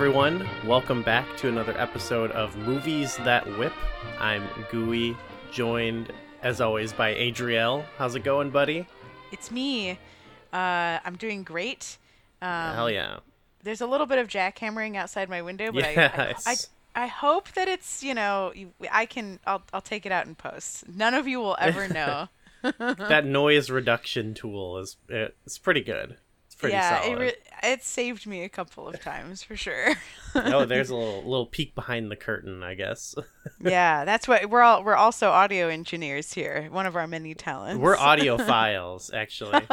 Everyone. Welcome back to another episode of Movies That Whip. I'm Gooey, joined as always by Adriel. How's it going, buddy? It's me. Uh, I'm doing great. Um, Hell yeah. There's a little bit of jackhammering outside my window, but Yes. I, I, I, I hope that it's you know I can I'll I'll take it out in post. None of you will ever know. that noise reduction tool is it's pretty good. Pretty yeah, solid. it re- it saved me a couple of times for sure. oh, there's a little little peek behind the curtain, I guess. yeah, that's what we're all we're also audio engineers here. One of our many talents. We're audiophiles, actually.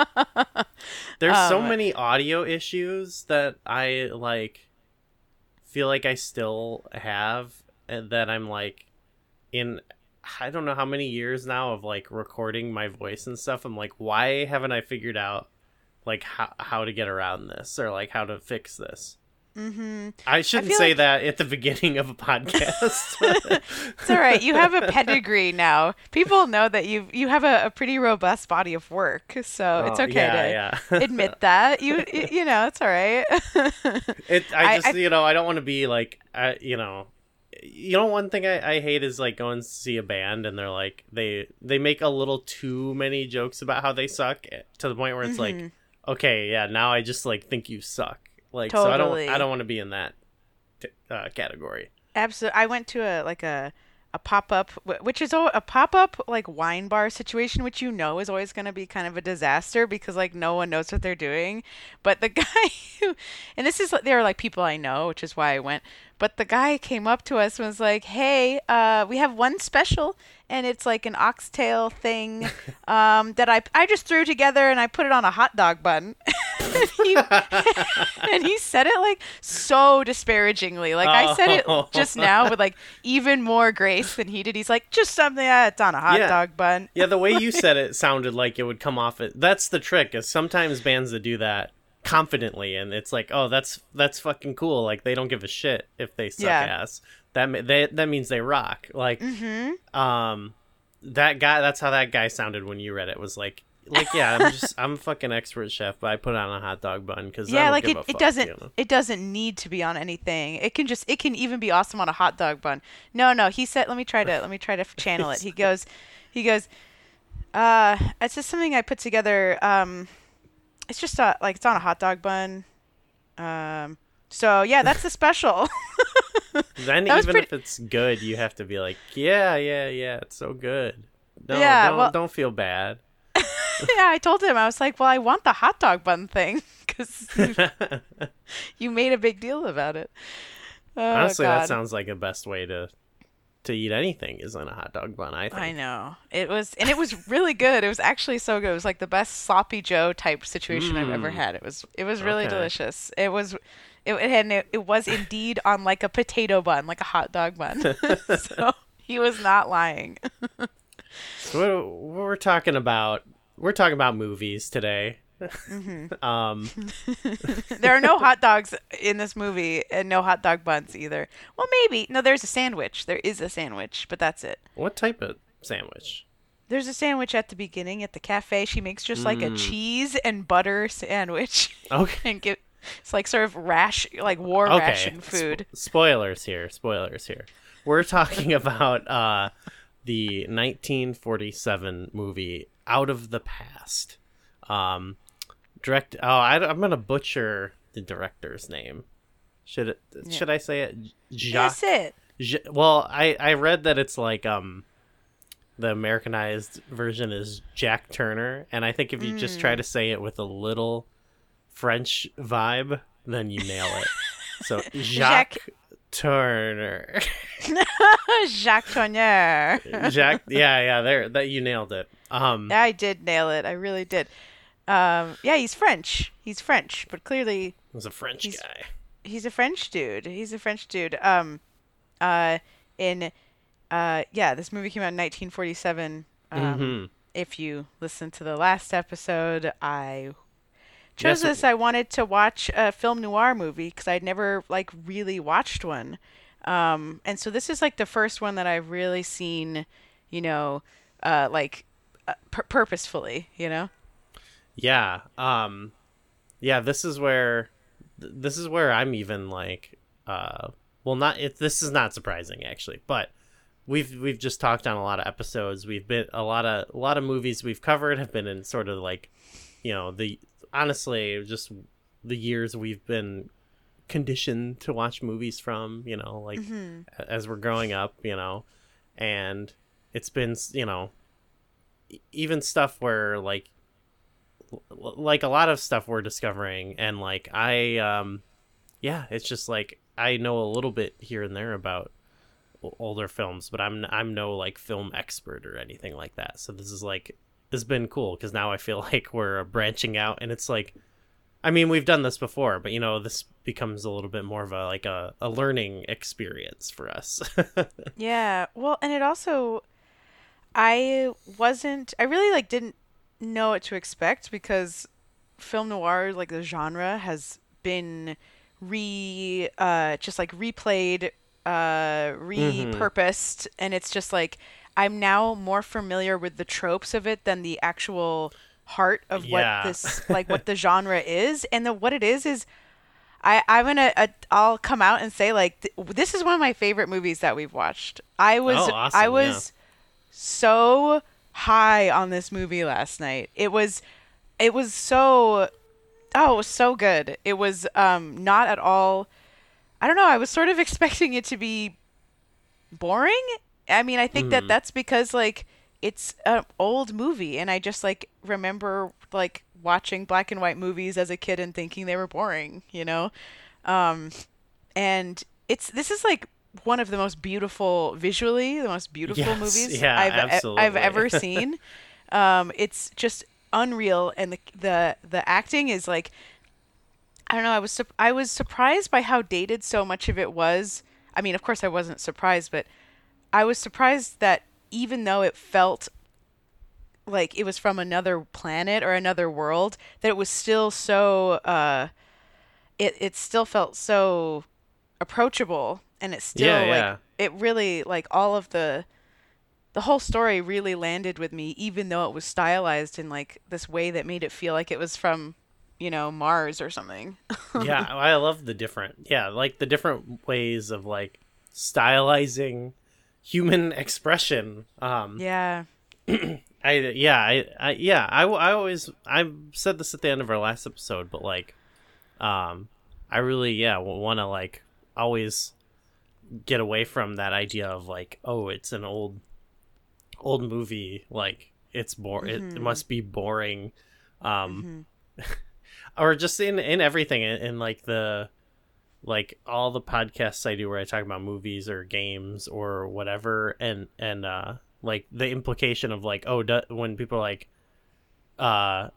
There's so Um, many audio issues that I like feel like I still have and that I'm like in I don't know how many years now of like recording my voice and stuff. I'm like, why haven't I figured out like how how to get around this or like how to fix this? Mm-hmm. I shouldn't feel say like- that at the beginning of a podcast. It's all right. You have a pedigree now. People know that you you have a, a pretty robust body of work, so it's Oh, okay yeah, to yeah. admit that. You you know, it's all right. It. I I- just I- you know I don't want to be like I you know. You know one thing I, I hate is like going to see a band and they're like they they make a little too many jokes about how they suck eh, to the point where it's Mhm. like okay yeah now I just like think you suck like so I don't Totally. I don't want to be in that t- uh, category Absolutely. I went to a like a a pop up, which is a pop up like wine bar situation, which you know is always going to be kind of a disaster because like no one knows what they're doing. But the guy who, and this is they were like people I know, which is why I went. But the guy came up to us and was like, "Hey, uh, we have one special." And it's like an oxtail thing um, that I, I just threw together and I put it on a hot dog bun. and, he, and he said it like so disparagingly. Like I said it Oh. just now with like even more grace than he did. He's like, just something that's on a hot Yeah. dog bun. yeah the way you said it sounded like it would come off it that's the trick is sometimes bands that do that confidently and it's like oh that's that's fucking cool like they don't give a shit if they suck Yeah. ass that they, that means they rock like Mm-hmm. um that guy that's how that guy sounded when you read it was like like yeah i'm just i'm a fucking expert chef but i put it on a hot dog bun because Yeah, I don't like give it, a it doesn't you know? it doesn't need to be on anything. It can just it can even be awesome on a hot dog bun. No, no, he said let me try to let me try to channel it. He goes he goes uh it's just something I put together um it's just a, like it's on a hot dog bun. Um so yeah, that's the special. then even pretty- if it's good you have to be like yeah yeah yeah it's so good no Yeah, don't, well- don't feel bad yeah, I told him I was like, "Well, I want the hot dog bun thing cuz you made a big deal about it." Oh, honestly that sounds like the best way to to eat anything is on a hot dog bun i think I know. It was, and it was really good. It was actually so good. It was like the best sloppy Joe type situation I've ever Mm. had. It was, it was really Okay. delicious. It was, it, it had, it was indeed on like a potato bun, like a hot dog bun. so he was not lying. So what, what we're talking about we're talking about movies today Mm-hmm. um there are no hot dogs in this movie, and no hot dog buns either. Well, maybe no. There's a sandwich. There is a sandwich, but that's it. what type of sandwich There's a sandwich at the beginning at the cafe. She makes just like a Mm. cheese and butter sandwich. okay and give it's like sort of rash like war okay ration Sp- food. spoilers here spoilers here we're talking about uh the 1947 movie out of the past um direct oh I, am gonna butcher the director's name should it should i say it jacques it. J- well, I I read that it's like um the Americanized version is Jack Turner, and I think if you just Mm. try to say it with a little French vibe, then you nail it. So Jacques, Jacques- Turner, Jacques Tourneur. Jack. Yeah, yeah, there that you nailed it. Um, I did nail it. I really did. Um, yeah, he's French. He's French, but clearly was a French He's- guy. he's a French dude. He's a French dude. Um, uh, in uh, yeah, this movie came out in 1947. Um, Mhm. If you listen to the last episode, I chose Yes, this. I wanted to watch a film noir movie because I'd never like really watched one. Um, and so this is like the first one that I've really seen, you know, uh, like uh, pur- purposefully, you know. Yeah. Um yeah, this is where th- this is where I'm even like, uh, well, not it. This is not surprising actually, but we've we've just talked on a lot of episodes. We've been a lot of a lot of movies we've covered have been in sort of like, you know, the honestly just the years we've been conditioned to watch movies from, you know, like Mm-hmm. as we're growing up, you know, and it's been, you know, even stuff where like like a lot of stuff we're discovering and like I um yeah, it's just like I know a little bit here and there about older films, but I'm I'm no like film expert or anything like that. So this is like has been cool because now I feel like we're branching out, and it's like, I mean, we've done this before, but you know, this becomes a little bit more of a like a, a learning experience for us. Yeah. Well, and it also I wasn't I really like didn't know what to expect because film noir like the genre has been re uh just like replayed uh repurposed and it's just like I'm now more familiar with the tropes of it than the actual heart of Yeah. what this like what the genre is and the what it is is I, I'm gonna uh, I'll come out and say like th- this is one of my favorite movies that we've watched. I was Oh, awesome, I yeah. was so high on this movie last night. It was it was so oh it was so good. It was um not at all. I don't know. I was sort of expecting it to be boring. I mean, I think that that's because like it's an old movie, and I just like remember like watching black and white movies as a kid and thinking they were boring, you know. Um, and it's this is like one of the most beautiful visually, the most beautiful Yes, movies yeah, I've I've ever seen. um, it's just unreal, and the the the acting is like I don't know. I was sup- I was surprised by how dated so much of it was. I mean, of course, I wasn't surprised, but I was surprised that even though it felt like it was from another planet or another world, that it was still so. Uh, it it still felt so approachable, and it still Yeah, like it really like all of the the whole story really landed with me, even though it was stylized in like this way that made it feel like it was from, you know, Mars or something. yeah, I love the different, yeah, like the different ways of like stylizing human expression. Um, yeah. I yeah I, I yeah I, I always I said this at the end of our last episode, but like, um, I really yeah want to like always get away from that idea of like oh it's an old old movie like it's bore it, it must be boring, um, or just in in everything in, in like the like all the podcasts I do where I talk about movies or games or whatever, and and uh, like the implication of like, oh, do, when people are like, uh,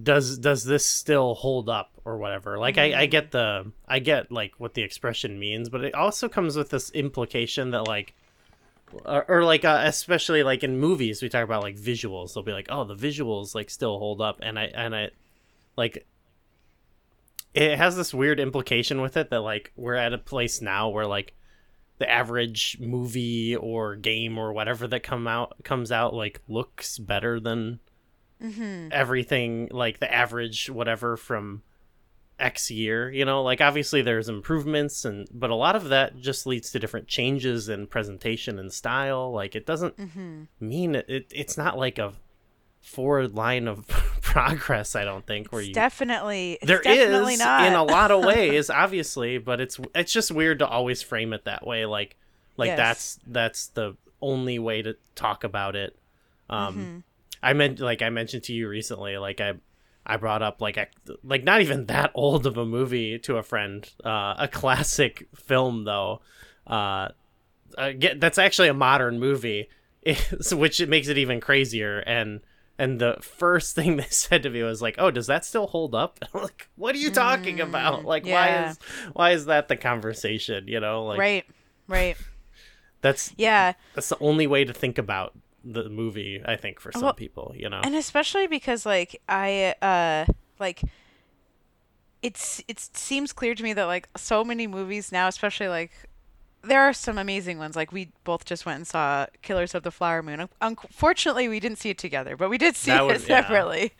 does does this still hold up or whatever? Like, I I get the I get like what the expression means, but it also comes with this implication that like. Or, or like uh, especially like in movies we talk about like visuals they'll be like oh the visuals like still hold up and i and i like it has this weird implication with it that like we're at a place now where like the average movie or game or whatever that come out comes out like looks better than mm-hmm. everything like the average whatever from x year you know? Like obviously there's improvements and but a lot of that just leads to different changes in presentation and style. Like it doesn't mm-hmm. mean it, it it's not like a forward line of progress i don't think where you definitely it's there is definitely not. in a lot of ways obviously but it's it's just weird to always frame it that way like like Yes. that's that's the only way to talk about it um Mm-hmm. i meant like i mentioned to you recently like i i brought up like a, like not even that old of a movie to a friend uh a classic film though uh uh, get, that's actually a modern movie, which it makes it even crazier. And and the first thing they said to me was like, "Oh, does that still hold up?" I'm like, "What are you talking about? Like, why is why is that the conversation? You know, like right. Right. that's Yeah. that's the only way to think about the movie. I think for some Well, people, you know, and especially because like i uh like it's it seems clear to me that like so many movies now especially like there are some amazing ones like we both just went and saw killers of the flower moon unfortunately we didn't see it together but we did see That it was- yeah. separately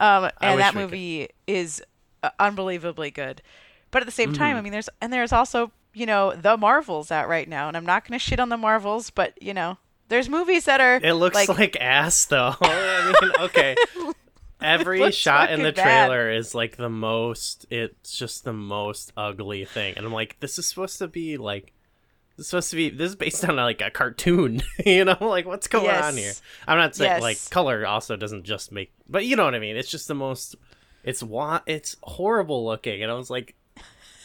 um and that we could. movie is uh, unbelievably good But at the same time, I mean, there's and there's also you know the Marvels out right now, and I'm not going to shit on the Marvels, but you know, there's movies that are. It looks like, ass though. I mean, okay. Every shot in the fucking bad. trailer is like the most it's just the most ugly thing. And I'm like, this is supposed to be like this is supposed to be this is based on like a cartoon. you know, like what's going on here? I'm not saying Yes. like color also doesn't just make but you know what I mean. It's just the most it's wa- it's horrible looking and I was like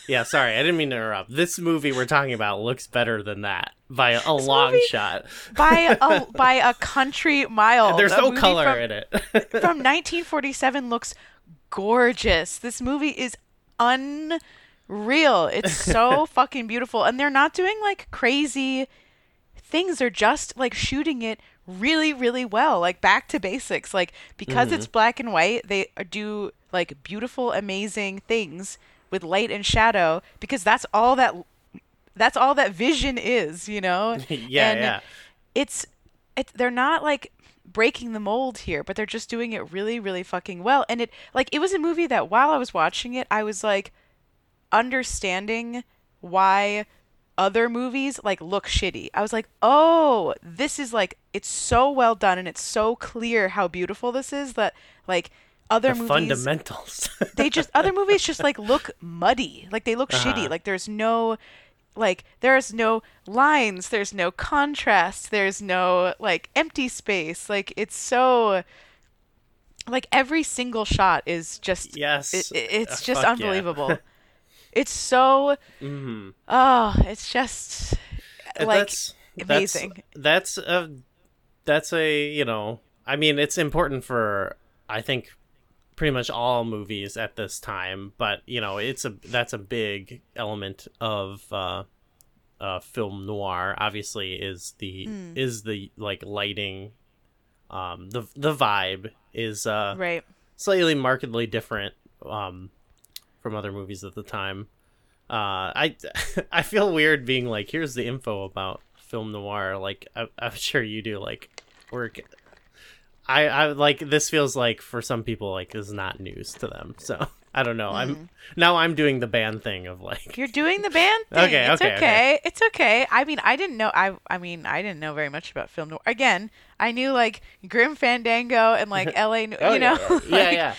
yeah, sorry, I didn't mean to interrupt. This movie we're talking about looks better than that by a, a long movie- shot. by a by a country mile. There's no color from, in it. from 1947 looks gorgeous. This movie is unreal. It's so fucking beautiful, and they're not doing like crazy things. They're just like shooting it really, really well, like back to basics. Like because mm-hmm. it's black and white, they do like beautiful, amazing things with light and shadow because that's all that that's all that vision is, you know. yeah, And yeah. it's it's they're not like breaking the mold here, but they're just doing it really, really fucking well. And it like it was a movie that while I was watching it, I was like understanding why other movies like look shitty. I was like, "Oh, this is like it's so well done and it's so clear how beautiful this is that like other The movies fundamentals. they just other movies just like look muddy like they look Uh-huh. shitty like there's no like there's no lines there's no contrast there's no like empty space like it's so like every single shot is just yes. it, it- it's just unbelievable. yeah. It's so Mhm. oh it's just like that's, amazing That's, that's a that's a you know I mean it's important for I think pretty much all movies at this time, but you know it's a that's a big element of uh, uh, film noir. Obviously, is the Hmm. is the like lighting, um the the vibe is uh right slightly markedly different um, from other movies at the time. Uh, I I feel weird being like, here's the info about film noir. Like I, I'm sure you do. Like we're, I I like this feels like for some people like this is not news to them. So I don't know. I'm now I'm doing the band thing of like You're doing the band thing. Okay, it's okay, okay, okay. It's okay. I mean, I didn't know. I I mean, I didn't know very much about film noir. Again, I knew like Grim Fandango and like L.A. Oh, you know, yeah, yeah, yeah. like, yeah.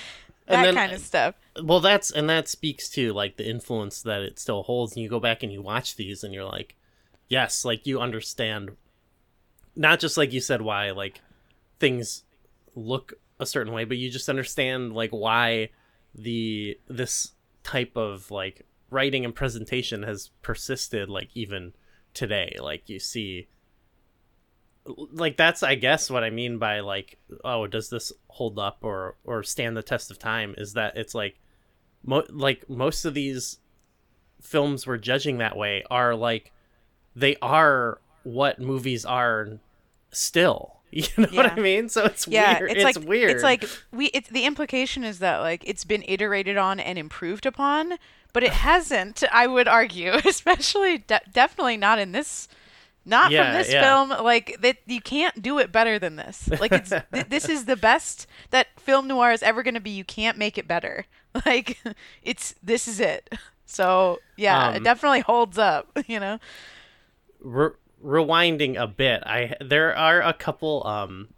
And that then- kind of stuff. Well that's and that speaks to like the influence that it still holds and you go back and you watch these and you're like yes like you understand not just like you said why like things look a certain way but you just understand like why the this type of like writing and presentation has persisted like even today. Like you see like that's i guess what i mean by like oh does this hold up or or stand the test of time is that it's like mo- like most of these films we're judging that way are like they are what movies are still you know what i mean so it's Yeah, weird it's, it's, like weird It's like we. It's the implication is that like it's been iterated on and improved upon, but it hasn't. I would argue, especially de- definitely not in this. Not Yeah, from this yeah. film. Like that, you can't do it better than this. Like it's th- this is the best that film noir is ever going to be. You can't make it better. Like it's this is it. So yeah, it Um, definitely holds up. You know. re- rewinding a bit i there are a couple um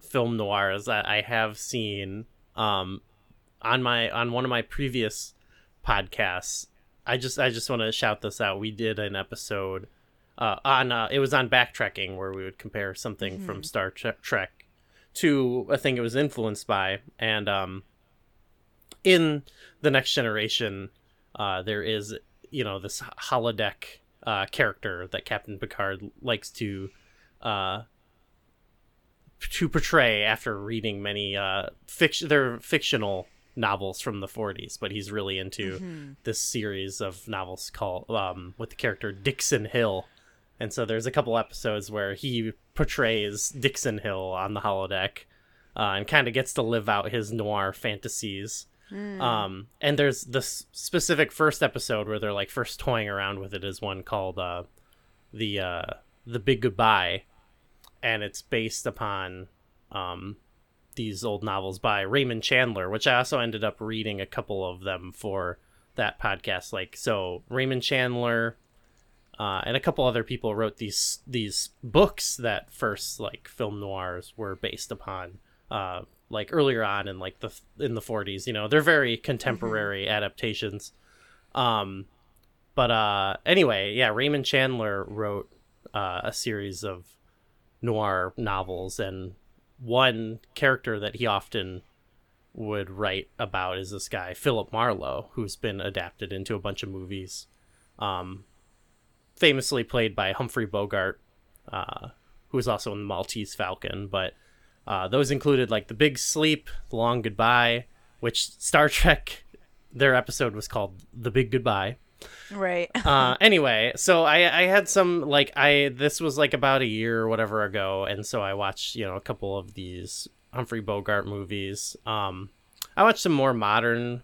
film noirs that i have seen um on my on one of my previous podcasts i just i just want to shout this out we did an episode uh on uh it was on backtracking where we would compare something from star trek to a thing it was influenced by. And um in the next generation uh there is you know this holodeck uh character that captain picard likes to uh to portray after reading many uh fiction they're fictional novels from the 40s but he's really into this series of novels called um with the character Dixon Hill and so there's a couple episodes where he portrays Dixon Hill on the holodeck uh, and kind of gets to live out his noir fantasies. Um and there's this specific first episode where they're like first toying around with it is one called uh the uh the big goodbye. And it's based upon um these old novels by Raymond Chandler which I also ended up reading a couple of them for that podcast. Like so, Raymond Chandler uh, and a couple other people wrote these these books that first like film noirs were based upon. Uh, like earlier on in like the in the 40s, you know, they're very contemporary mm-hmm. adaptations. Um, but uh, anyway, yeah, Raymond Chandler wrote uh, a series of noir novels, and one character that he often would write about is this guy Philip Marlowe, who's been adapted into a bunch of movies, um, famously played by Humphrey Bogart, uh, who was also in the Maltese Falcon. But uh, those included like The Big Sleep, The Long Goodbye, which Star Trek, their episode was called The Big Goodbye. Right. uh, anyway, so I I had some like I this was like about a year or whatever ago, and so I watched you know a couple of these Humphrey Bogart movies. Um, I watched some more modern,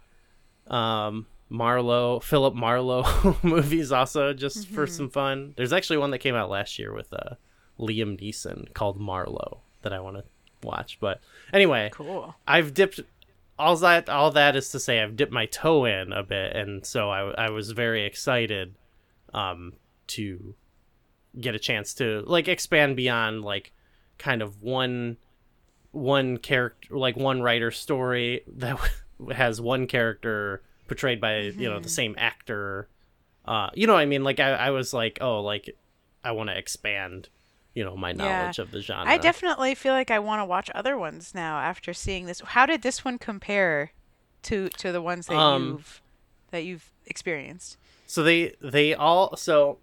um, Marlowe Philip Marlowe movies also just mm-hmm. for some fun. There's actually one that came out last year with uh Liam Neeson called Marlowe that I want to watch. But anyway, cool. I've dipped all that all that is to say I've dipped my toe in a bit, and so I I was very excited um to get a chance to like expand beyond like kind of one one character like one writer story that has one character portrayed by mm-hmm. you know the mm-hmm. same actor uh you know what i mean like i, I was like oh like i want to expand you know my knowledge yeah. of the genre. I definitely feel like I want to watch other ones now after seeing this. How did this one compare to to the ones that um, you've that you've experienced? So they they all so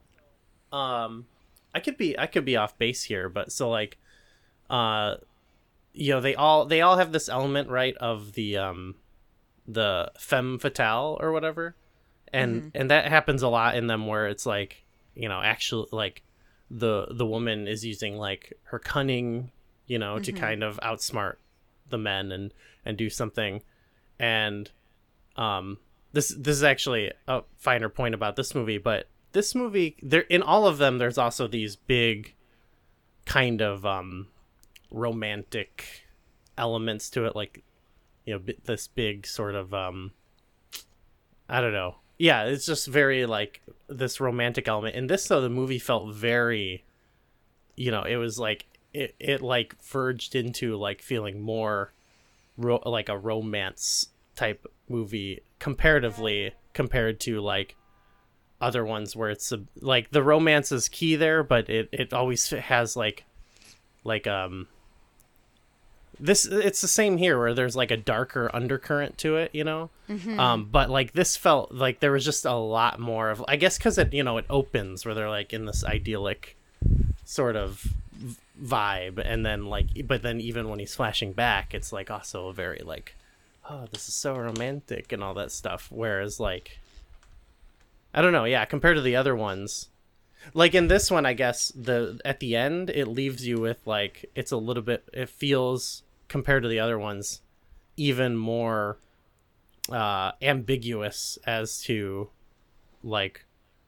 um I could be I could be off base here, but so like uh you know they all they all have this element right of the um the femme fatale or whatever and mm-hmm. and that happens a lot in them where it's like you know actually like the the woman is using like her cunning, you know, mm-hmm. to kind of outsmart the men and and do something. And um this this is actually a finer point about this movie, but this movie there in all of them there's also these big kind of um romantic elements to it like you know this big sort of um I don't know yeah, it's just very like this romantic element. And this though the movie felt very you know, it was like it it like verged into like feeling more ro- like a romance type movie comparatively compared to like other ones where it's a, like the romance is key there but it it always has like like um this it's the same here where there's like a darker undercurrent to it you know? Mm-hmm. um but like this felt like there was just a lot more of i guess because it you know it opens where they're like in this idyllic sort of vibe and then like but then even when he's flashing back it's like also a very like oh this is so romantic and all that stuff. Whereas like i don't know yeah compared to the other ones. Like in this one i guess the at the end it leaves you with like it's a little bit it feels compared to the other ones even more uh, ambiguous as to like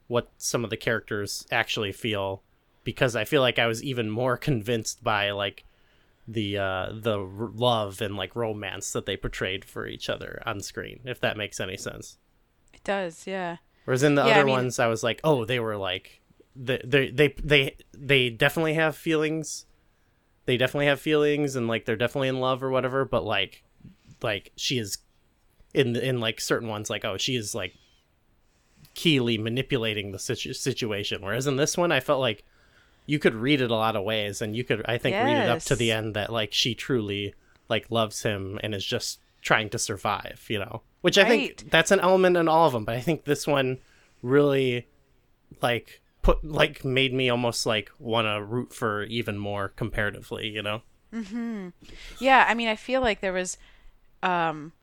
what some of the characters actually feel. Because I feel like I was even more convinced by like the uh the r- love and like romance that they portrayed for each other on screen if that makes any sense. It does yeah. Whereas in the yeah, other I mean... ones I was like oh they were like they they they they, they definitely have feelings they definitely have feelings and like they're definitely in love or whatever but like like she is in in like certain ones like oh she is like keyly manipulating the situ- situation whereas in this one i felt like you could read it a lot of ways and you could i think yes. read it up to the end that like she truly like loves him and is just trying to survive you know which i think that's an element in all of them but i think this one really like put like made me almost like want to root for even more comparatively, you know. Mhm. Yeah, I mean, I feel like there was um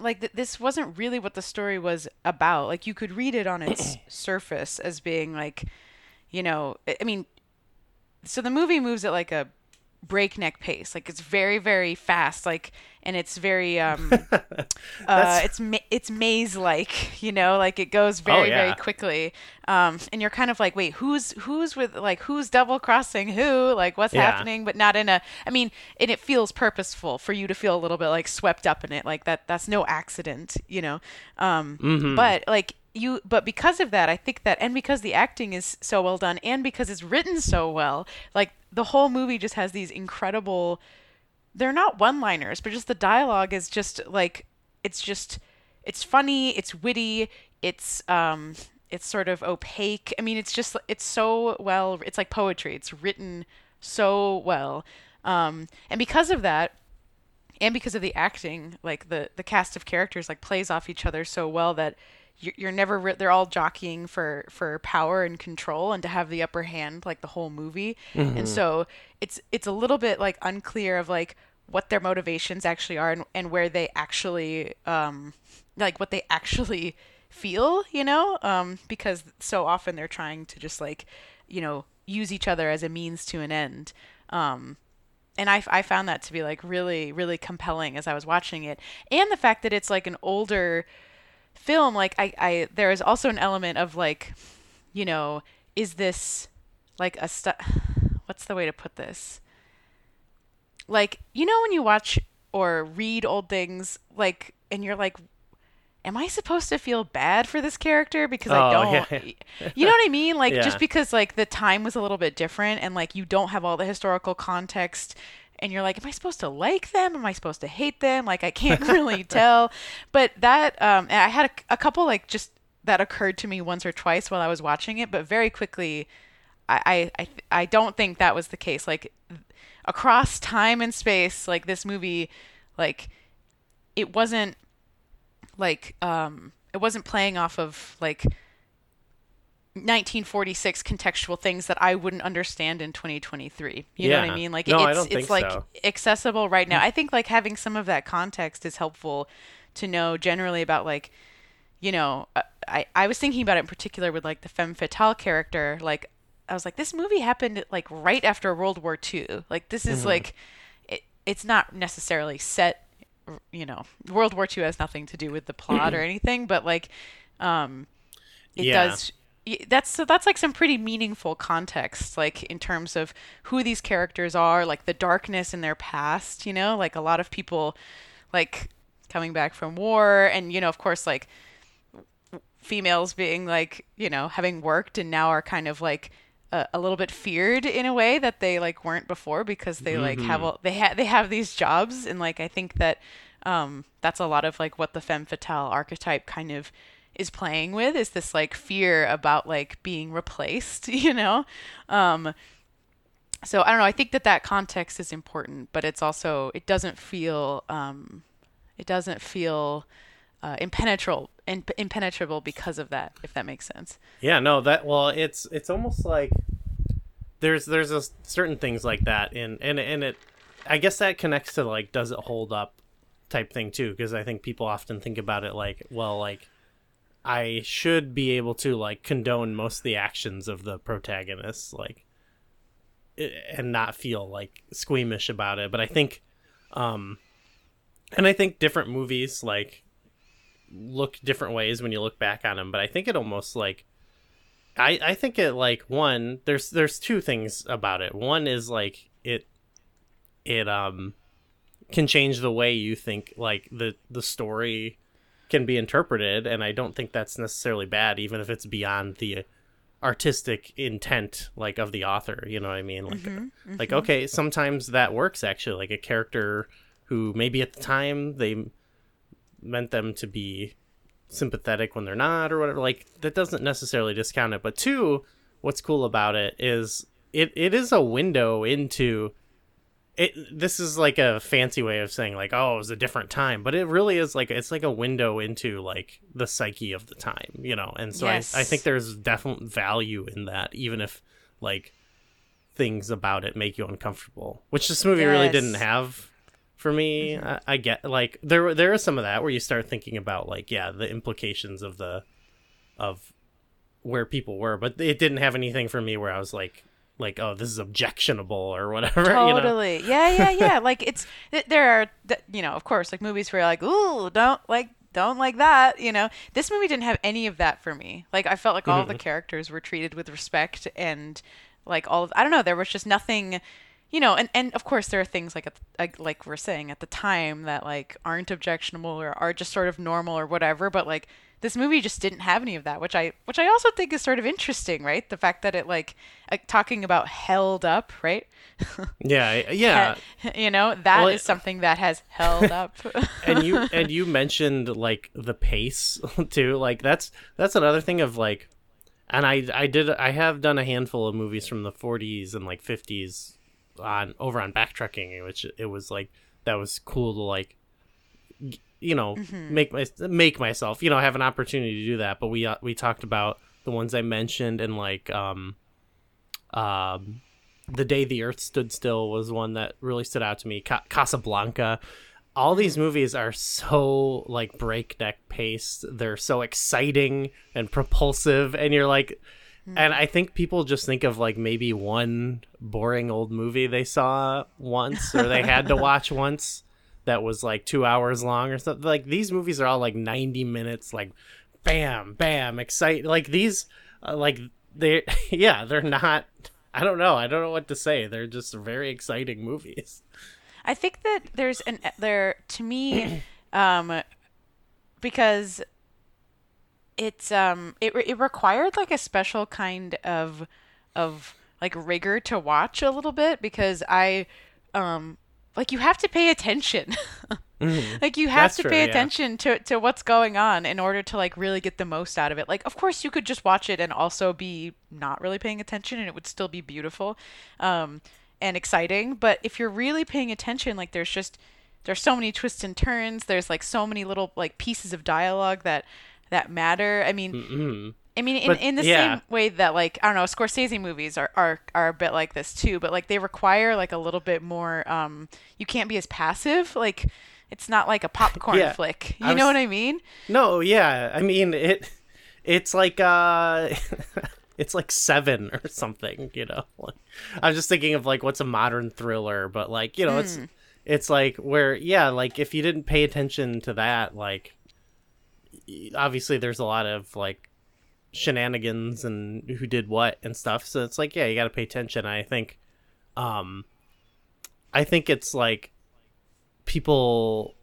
like th- this wasn't really what the story was about. Like you could read it on its surface as being like, you know, I mean, so the movie moves at like a breakneck pace. Like it's very very fast. Like and it's very um uh it's ma- it's maze like you know like it goes very yeah. very quickly um and you're kind of like wait who's who's with like who's double crossing who like what's Yeah. happening but not in a i mean and it feels purposeful for you to feel a little bit like swept up in it like that that's no accident you know um Mhm. but like you but because of that i think that and because the acting is so well done and because it's written so well like the whole movie just has these incredible they're not one liners but just the dialogue is just like it's just it's funny it's witty it's um it's sort of opaque. I mean it's just it's so well it's like poetry it's written so well. Um and because of that and because of the acting like the the cast of characters like plays off each other so well that you're, you're never re- they're all jockeying for for power and control and to have the upper hand like the whole movie. And so it's it's a little bit like unclear of like what their motivations actually are and, and where they actually um like what they actually feel you know? Um because so often they're trying to just like you know use each other as a means to an end. Um and I, I found that to be like really really compelling as i was watching it. And the fact that it's like an older film like i, I there is also an element of like you know is this like a stu- what's the way to put this like you know when you watch or read old things like and you're like am i supposed to feel bad for this character because i Oh, don't yeah. you know what i mean like Yeah. just because like the time was a little bit different and like you don't have all the historical context and you're like am i supposed to like them? Am i supposed to hate them? Like i can't really tell. But that um i had a, a couple like just that occurred to me once or twice while i was watching it but very quickly I, I, I, I don't think that was the case. Like across time and space, like this movie, like it wasn't like um it wasn't playing off of like 1946 contextual things that I wouldn't understand in 2023. You know what I mean? Like No, it's it's like so. accessible right now. I think like having some of that context is helpful to know generally about like you know, uh, I I was thinking about it in particular with like the femme fatale character. Like I was like, this movie happened like right after World War II. Like this is like, it, it's not necessarily set. You know, World War II has nothing to do with the plot or anything, but like, um, it Yeah. does. That's so that's like some pretty meaningful context, like in terms of who these characters are, like the darkness in their past. You know, like a lot of people, like coming back from war, and you know, of course, like females being like you know having worked and now are kind of like a, a little bit feared in a way that they like weren't before because they like have all they have they have these jobs and like I think that um that's a lot of like what the femme fatale archetype kind of is playing with is this like fear about like being replaced you know? Um so I don't know I think that that context is important but it's also it doesn't feel um it doesn't feel uh, impenetrable imp- impenetrable because of that if that makes sense. Yeah, no, that well, it's it's almost like there's there's a certain things like that in and and it I guess that connects to like does it hold up type thing too because I think people often think about it like well like I should be able to like condone most of the actions of the protagonists, like and not feel like squeamish about it. But I think um and I think different movies like look different ways when you look back on them but i think it almost like i i think it like one there's there's two things about it. One is like it it um can change the way you think like the the story can be interpreted and i don't think that's necessarily bad even if it's beyond the artistic intent like of the author you know what i mean? Like mm-hmm, like mm-hmm. okay sometimes that works actually. Like a character who maybe at the time they meant them to be sympathetic when they're not or whatever like that doesn't necessarily discount it. But two what's cool about it is it, it is a window into it this is like a fancy way of saying like oh it was a different time but it really is like it's like a window into like the psyche of the time you know? And so Yes. I, I think there's definite value in that even if like things about it make you uncomfortable which this movie really didn't have for me. Mm-hmm. I, I get like there there is some of that where you start thinking about like yeah the implications of the of where people were but it didn't have anything for me where i was like like oh this is objectionable or whatever. you know? Totally. Yeah, yeah, yeah. like it's there are you know, of course, like movies where you're like, "Ooh, don't like don't like that," you know. This movie didn't have any of that for me. Like I felt like all the mm-hmm. characters were treated with respect and like all of I don't know, there was just nothing you know, and, and of course there are things like like like we're saying at the time that like aren't objectionable or are just sort of normal or whatever, but like this movie just didn't have any of that, which I which I also think is sort of interesting, right? The fact that it like, like talking about held up, right? Yeah, yeah. you know, that Well, is it- something that has held up. and you and you mentioned like the pace too like that's that's another thing of like and i i did i have done a handful of movies from the 40s and like 50s on over on backtracking which it was like that was cool to like you know make my make myself you know have an opportunity to do that. But we uh, we talked about the ones i mentioned and like um um the day the earth stood still was one that really stood out to me. Ca- casablanca. All these movies are so like breakneck paced. They're so exciting and propulsive. And you're like and i think people just think of like maybe one boring old movie they saw once or they had to watch once that was like two hours long or something. Like these movies are all like 90 minutes like bam bam excite like these uh, like they yeah they're not i don't know i don't know what to say. They're just very exciting movies. I think that there's an there to me, um, because it's um it it required like a special kind of of like rigor to watch a little bit because I um like you have to pay attention. like you have That's to true, pay yeah. attention to, to what's going on in order to like really get the most out of it. Like of course you could just watch it and also be not really paying attention and it would still be beautiful um and exciting, but if you're really paying attention like there's just there's so many twists and turns, there's like so many little like pieces of dialogue that that matter. I mean, mm I mean, in, But, in the yeah. same way that like I don't know, Scorsese movies are, are are a bit like this too, but like they require like a little bit more. Um, you can't be as passive. Like it's not like a popcorn Yeah. flick. You know what I mean? No, yeah. I mean it it's like uh it's like 7 or something, you know. Like, I'm just thinking of like what's a modern thriller, but like, you know, it's it's like where yeah, like if you didn't pay attention to that, like obviously there's a lot of like shenanigans and who did what and stuff. So it's like yeah, you got to pay attention. I think um I think it's like people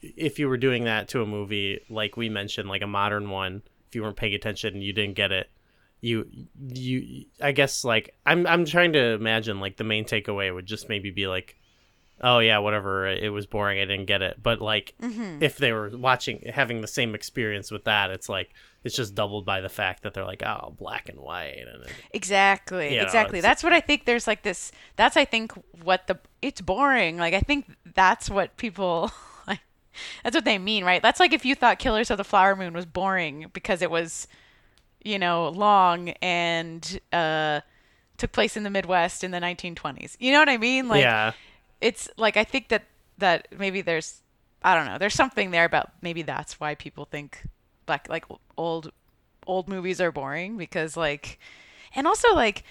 if you were doing that to a movie like we mentioned like a modern one if you weren't paying attention and you didn't get it you you i guess like i'm i'm trying to imagine like the main takeaway would just maybe be like oh yeah whatever it was boring i didn't get it but like if they were watching having the same experience with that it's like it's just doubled by the fact that they're like oh black and white and Exactly. You know, exactly. That's what I think. There's like this. That's I think what the it's boring. Like I think that's what people. Like, that's what they mean, right? That's like if you thought Killers of the Flower Moon was boring because it was, you know, long and uh, took place in the Midwest in the 1920s. You know what I mean? Like yeah it's like I think that that maybe there's I don't know there's something there about maybe that's why people think black like old old movies are boring because like and also like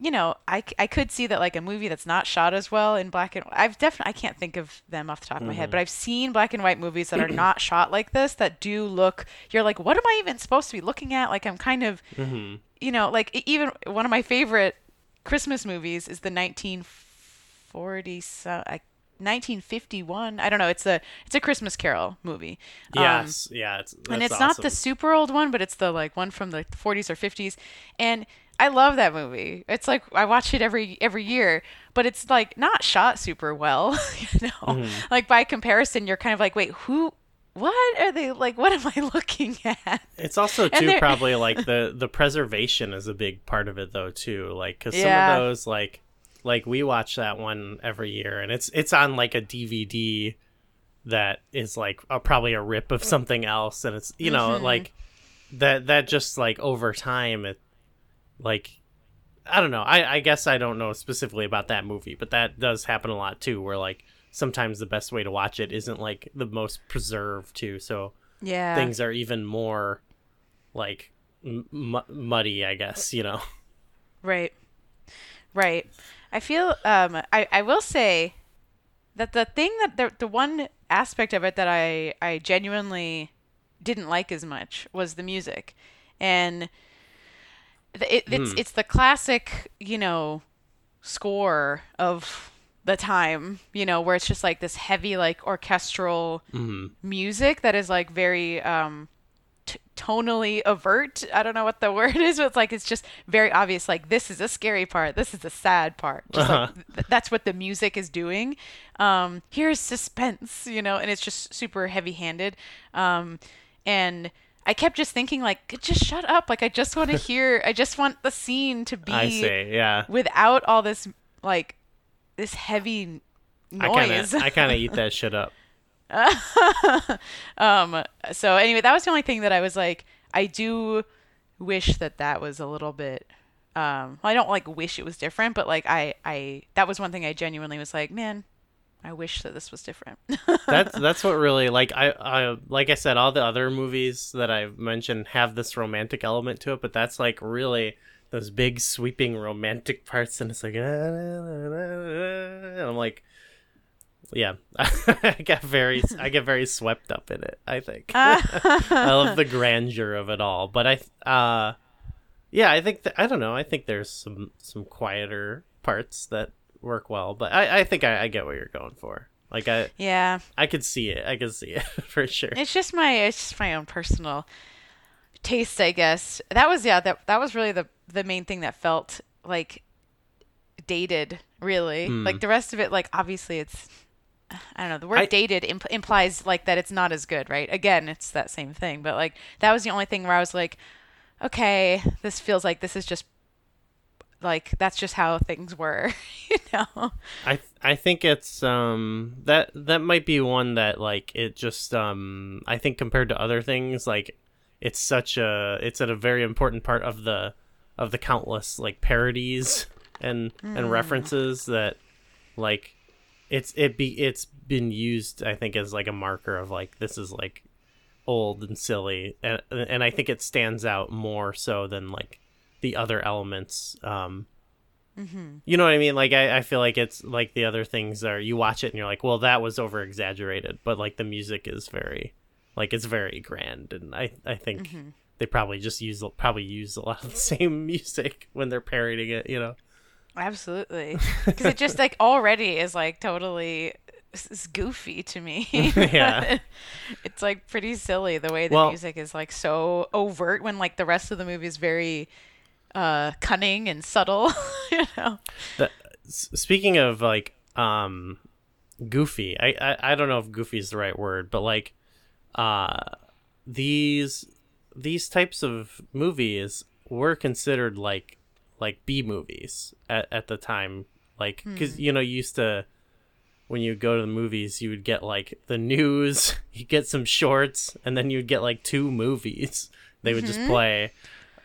you know I, I could see that like a movie that's not shot as well in black and I've definitely I can't think of them off the top of my head mm-hmm. but I've seen black and white movies that are not shot like this that do look you're like what am I even supposed to be looking at? Like I'm kind of mm-hmm. you know like even one of my favorite Christmas movies is the 1940 so, I 1951 I don't know it's a it's a Christmas Carol movie Um, yes yeah it's and it's not the super old one, but it's the like one from the 40s or 50s. And I love that movie. It's like I watch it every every year, but it's like not shot super well, you know. Mm-hmm. Like by comparison, you're kind of like, wait, who? What are they like? What am I looking at? It's also too probably like the the preservation is a big part of it though too. Like because Yeah. some of those like like we watch that one every year and it's it's on like a DVD that is like a, probably a rip of something else and it's you know Mhm. like that that just like over time it like I don't know. I I guess I don't know specifically about that movie, but that does happen a lot too where like sometimes the best way to watch it isn't like the most preserved too. So Yeah. things are even more like m- muddy i guess you know Right. Right. I feel um I, I will say that the thing that the the one aspect of it that I I genuinely didn't like as much was the music. And th- it, it's Hmm. it's the classic, you know, score of the time, you know, where it's just like this heavy like orchestral Mhm. music that is like very um tonally avert. I don't know what the word is, but it's like it's just very obvious. Like this is a scary part. This is a sad part. Just Uh-huh. th- that's what the music is doing. Um, here's suspense, you know, and it's just super heavy-handed. Um, and I kept just thinking like, just shut up. Like I just want to hear. I just want the scene to be I see. Yeah. without all this like this heavy noise. I kind of eat that shit up. um so anyway that was the only thing that i was like i do wish that that was a little bit um i don't like wish it was different but like i i that was one thing i genuinely was like man i wish that this was different. That's that's what really like I I like I said all the other movies that I've mentioned have this romantic element to it, but that's like really those big sweeping romantic parts and it's like and I'm like yeah, I get very I get very swept up in it, I think. I love the grandeur of it all, but I uh yeah, I think th- I don't know. I think there's some some quieter parts that work well, but I I think I, I get what you're going for. Like I yeah I could see it. I could see it for sure. it's just my it's just my own personal taste i guess that was yeah that that was really the the main thing that felt like dated really Hmm. like the rest of it like obviously it's i don't know the word I- dated imp- implies like that it's not as good right? Again it's that same thing but like that was the only thing where i was like okay this feels like this is just like that's just how things were you know? I I think it's um that that might be one that like it just um I think compared to other things like it's such a it's at a very important part of the of the countless like parodies and and references that like it's it be it's been used I think as like a marker of like this is like old and silly and and I think it stands out more so than like the other elements um you know what I mean? Like I, I feel like it's like the other things are you watch it and you're like, well, that was over exaggerated, but like the music is very, like it's very grand, and I I think they probably just use probably use a lot of the same music when they're parodying it. You know? Absolutely. Because it just like already is like totally s- s- goofy to me. Yeah. it's like pretty silly the way the Well- music is like so overt when like the rest of the movie is very uh cunning and subtle, you know. The, speaking of like um goofy, I, I I don't know if goofy is the right word, but like uh these these types of movies were considered like like B movies at, at the time. Like cuz you know you used to when you go to the movies you would get like the news you get some shorts and then you'd get like two movies they would just play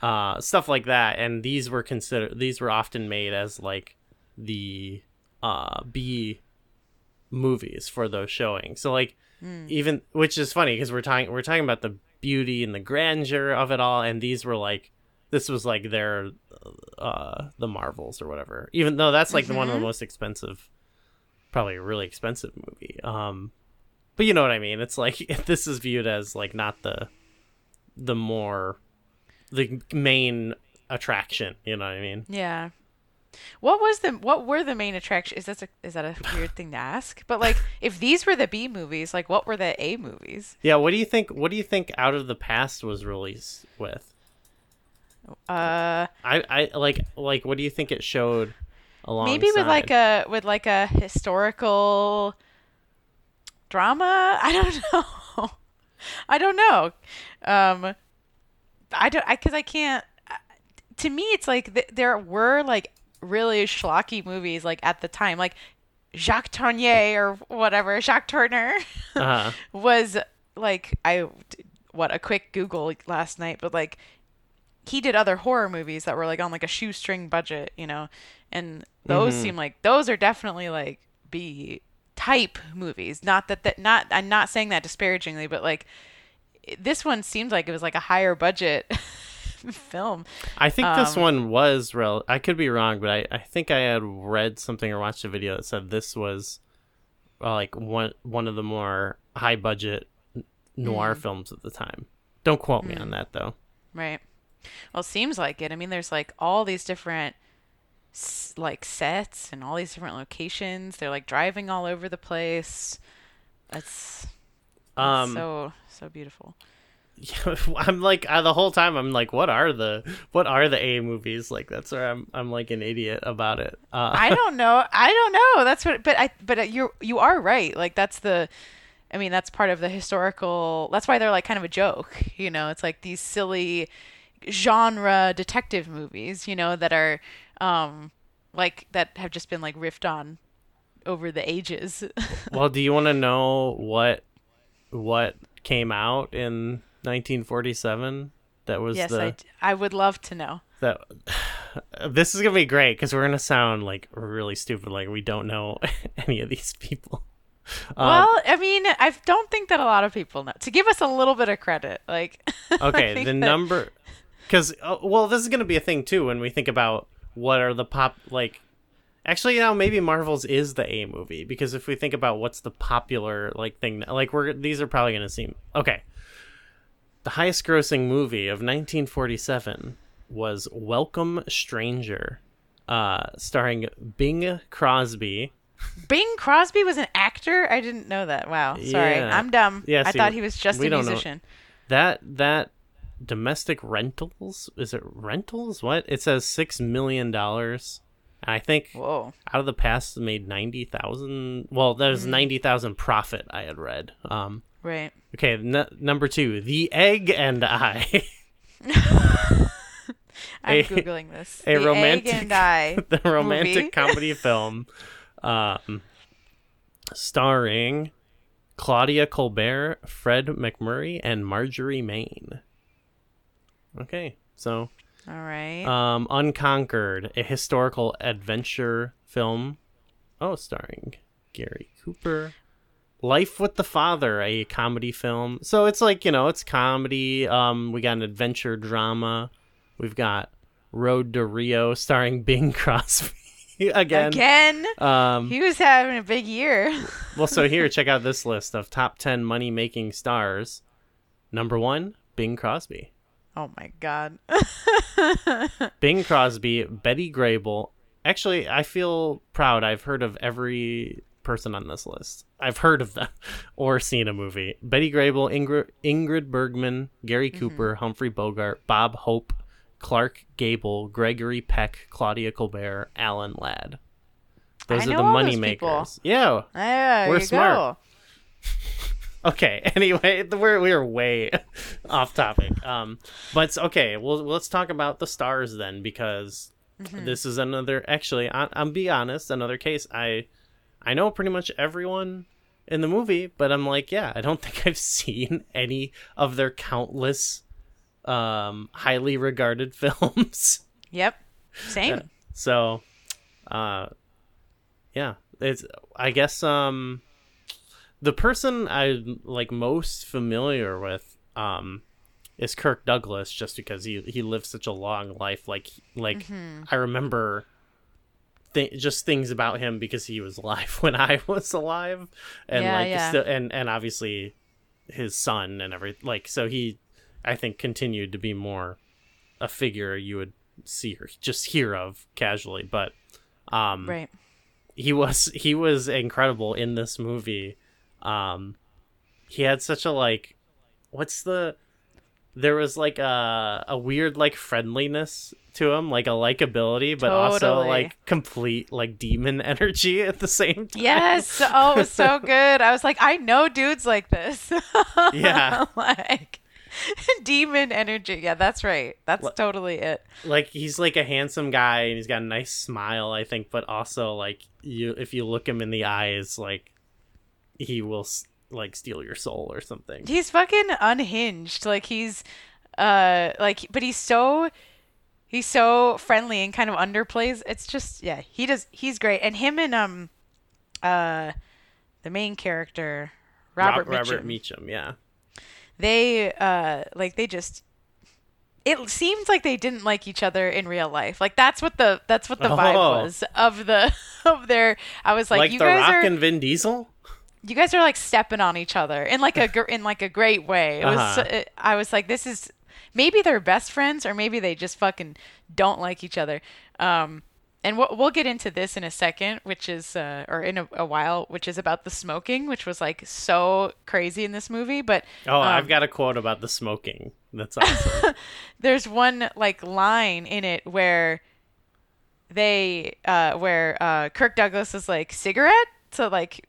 uh stuff like that. And these were considered these were often made as like the uh B movies for those showings. So like even which is funny because we're talking we're talking about the beauty and the grandeur of it all and these were like this was like their uh the Marvels or whatever. Even though that's like the one of the most expensive probably a really expensive movie. Um but you know what I mean? It's like this is viewed as like not the the more the main attraction, you know what I mean? Yeah. What was the what were the main attraction? Is that a, is that a weird thing to ask? But like if these were the B movies, like what were the A movies? Yeah, what do you think what do you think Out of the Past was released with? Uh I, I like like what do you think it showed alongside? maybe with like a with like a historical drama? I don't know. I don't know. Um i don't i because i can't to me it's like th- there were like really schlocky movies like at the time. Like jacques tournier or whatever jacques turner uh was like I what a quick Google last night, but like he did other horror movies that were like on like a shoestring budget, you know, and those Mhm. seem like those are definitely like B type movies. Not that that not I'm not saying that disparagingly, but like this one seemed like it was like a higher budget film. I think this Um, one was real. I could be wrong, but I, I think I had read something or watched a video that said this was uh, like one one of the more high budget noir Hmm. films at the time. Don't quote me on that though. Right. Well, it seems like it. I mean, there's like all these different like sets and all these different locations. They're like driving all over the place. That's, Um, so so beautiful. I'm like uh, the whole time. I'm like, what are the what are the A movies? Like that's where I'm I'm like an idiot about it. Uh, I don't know. I don't know. That's what. But I. But uh, you're you are right. Like that's the. I mean, that's part of the historical. That's why they're like kind of a joke. You know, it's like these silly genre detective movies. You know, that are, um, like that have just been like riffed on over the ages. well, do you want to know what what came out in 1947? That was yes, the I, d- I would love to know. that this is gonna be great because we're gonna sound like really stupid, like we don't know any of these people. Um, well, I mean, I don't think that a lot of people know. To give us a little bit of credit, like. Okay, the number, because uh, well, this is gonna be a thing too when we think about what are the pop like. Actually, you know, maybe Marvel's is the A movie because if we think about what's the popular like thing, like we're these are probably gonna seem okay. The highest grossing movie of 1947 was Welcome Stranger, uh, starring Bing Crosby. Bing Crosby was an actor? I didn't know that. Wow. Sorry. Yeah. I'm dumb. Yeah, I thought he was just a don't know. musician. That that domestic rentals is it rentals? What it says six million dollars. I think Whoa. out of the past made ninety thousand. Well, there's Mm-hmm. ninety thousand profit. I had read. Um. Right. Okay. N- number two, The Egg and I. I'm A- googling this. a the romantic- Egg and I. the romantic movie. comedy film, um, starring Claudia Colbert, Fred MacMurray, and Marjorie Main. Okay, so All right. um, Unconquered, a historical adventure film. Oh, starring Gary Cooper. Life with the Father, a comedy film. So it's like, you know, it's comedy. Um, we got an adventure drama. We've got Road to Rio starring Bing Crosby again. Again. Um, He was having a big year. well, so here, check out this list of top 10 money making stars. Number one, Bing Crosby. Oh my god. Bing Crosby, Betty Grable. Actually, I feel proud. I've heard of every person on this list. I've heard of them or seen a movie. Betty Grable, Ingrid, Ingrid Bergman, Gary Mm-hmm. Cooper, Humphrey Bogart, Bob Hope, Clark Gable, Gregory Peck, Claudia Colbert, Alan Ladd. Those I are the money people. makers. Yeah. There We're smart. Okay. Anyway, we're we're way off topic. Um, but okay. Well, let's talk about the stars then, because Mm-hmm. this is another. Actually, I, I'm be honest, another case. I I know pretty much everyone in the movie, but I'm like, yeah, I don't think I've seen any of their countless, um, highly regarded films. Yep. Same. So, uh, yeah, it's I guess um, the person I'm like most familiar with um is Kirk Douglas, just because he he lived such a long life. Like like I remember. Th- just things about him because he was alive when I was alive, and Yeah, like yeah. still, and and obviously his son and every like so he I think continued to be more a figure you would see or just hear of casually, but um Right. he was he was incredible in this movie. Um he had such a like what's the there was like a a weird like friendliness to him, like a likability, but also like complete like demon energy at the same time. Yes. Oh, it was so good. I was like, I know dudes like this. Yeah. like demon energy. Yeah, that's right. That's totally it. like he's like a handsome guy and he's got a nice smile i think but also like you if you look him in the eyes like he will like steal your soul or something He's fucking unhinged. Like he's uh like but he's so he's so friendly and kind of underplays. It's just yeah, he does he's great. And him and um uh the main character Robert Rob- Mitchum, robert meacham yeah they uh like they just it seems like they didn't like each other in real life. Like that's what the that's what the vibe Oh. was of the of their. I was like, Like, you The guys Rock are and Vin Diesel. You guys are like stepping on each other in like a in like a great way. It was Uh-huh. it, I was like this is maybe they're best friends or maybe they just fucking don't like each other. Um and we'll, we'll get into this in a second, which is, uh, or in a, a while, which is about the smoking, which was like so crazy in this movie. But Oh, um, I've got a quote about the smoking. That's awesome. there's one like line in it where they uh where uh Kirk Douglas is like cigarette to like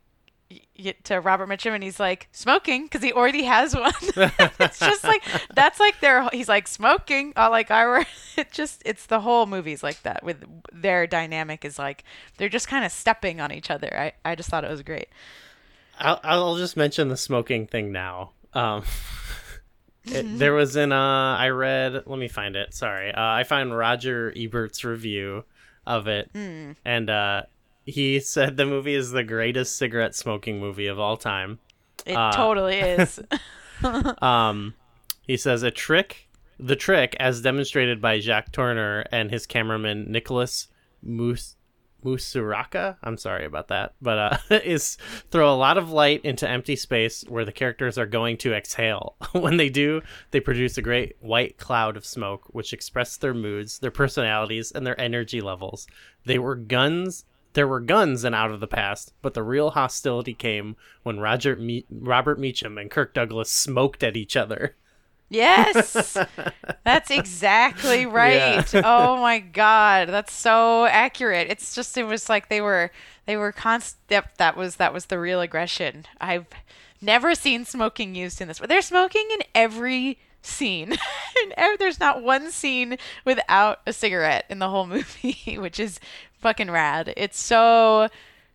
to Robert Mitchum and he's like smoking because he already has one. it's just like that's like their he's like smoking. Uh, like I were it just it's the whole movie's like that with their dynamic is like they're just kind of stepping on each other. I I just thought it was great. I'll, I'll just mention the smoking thing now. Um, it- Mm-hmm. there was in uh, I read. Let me find it. Sorry, uh, I found Roger Ebert's review of it, Hmm. and uh, he said the movie is the greatest cigarette smoking movie of all time. It Uh, totally is. Um, he says a trick, the trick, as demonstrated by Jacques Tourneur and his cameraman Nicholas Mus- Musuraca. I'm sorry about that, but uh, is throw a lot of light into empty space where the characters are going to exhale. when they do, they produce a great white cloud of smoke, which express their moods, their personalities, and their energy levels. They were guns. There were guns in Out of the Past, but the real hostility came when Roger Me- Robert Meacham and Kirk Douglas smoked at each other. Yes, that's exactly right. Oh my god, that's so accurate. It's just it was like they were they were const. Yep, that was that was the real aggression. I've never seen smoking used in this, but they're smoking in every scene. and there's not one scene without a cigarette in the whole movie, which is fucking rad. It's so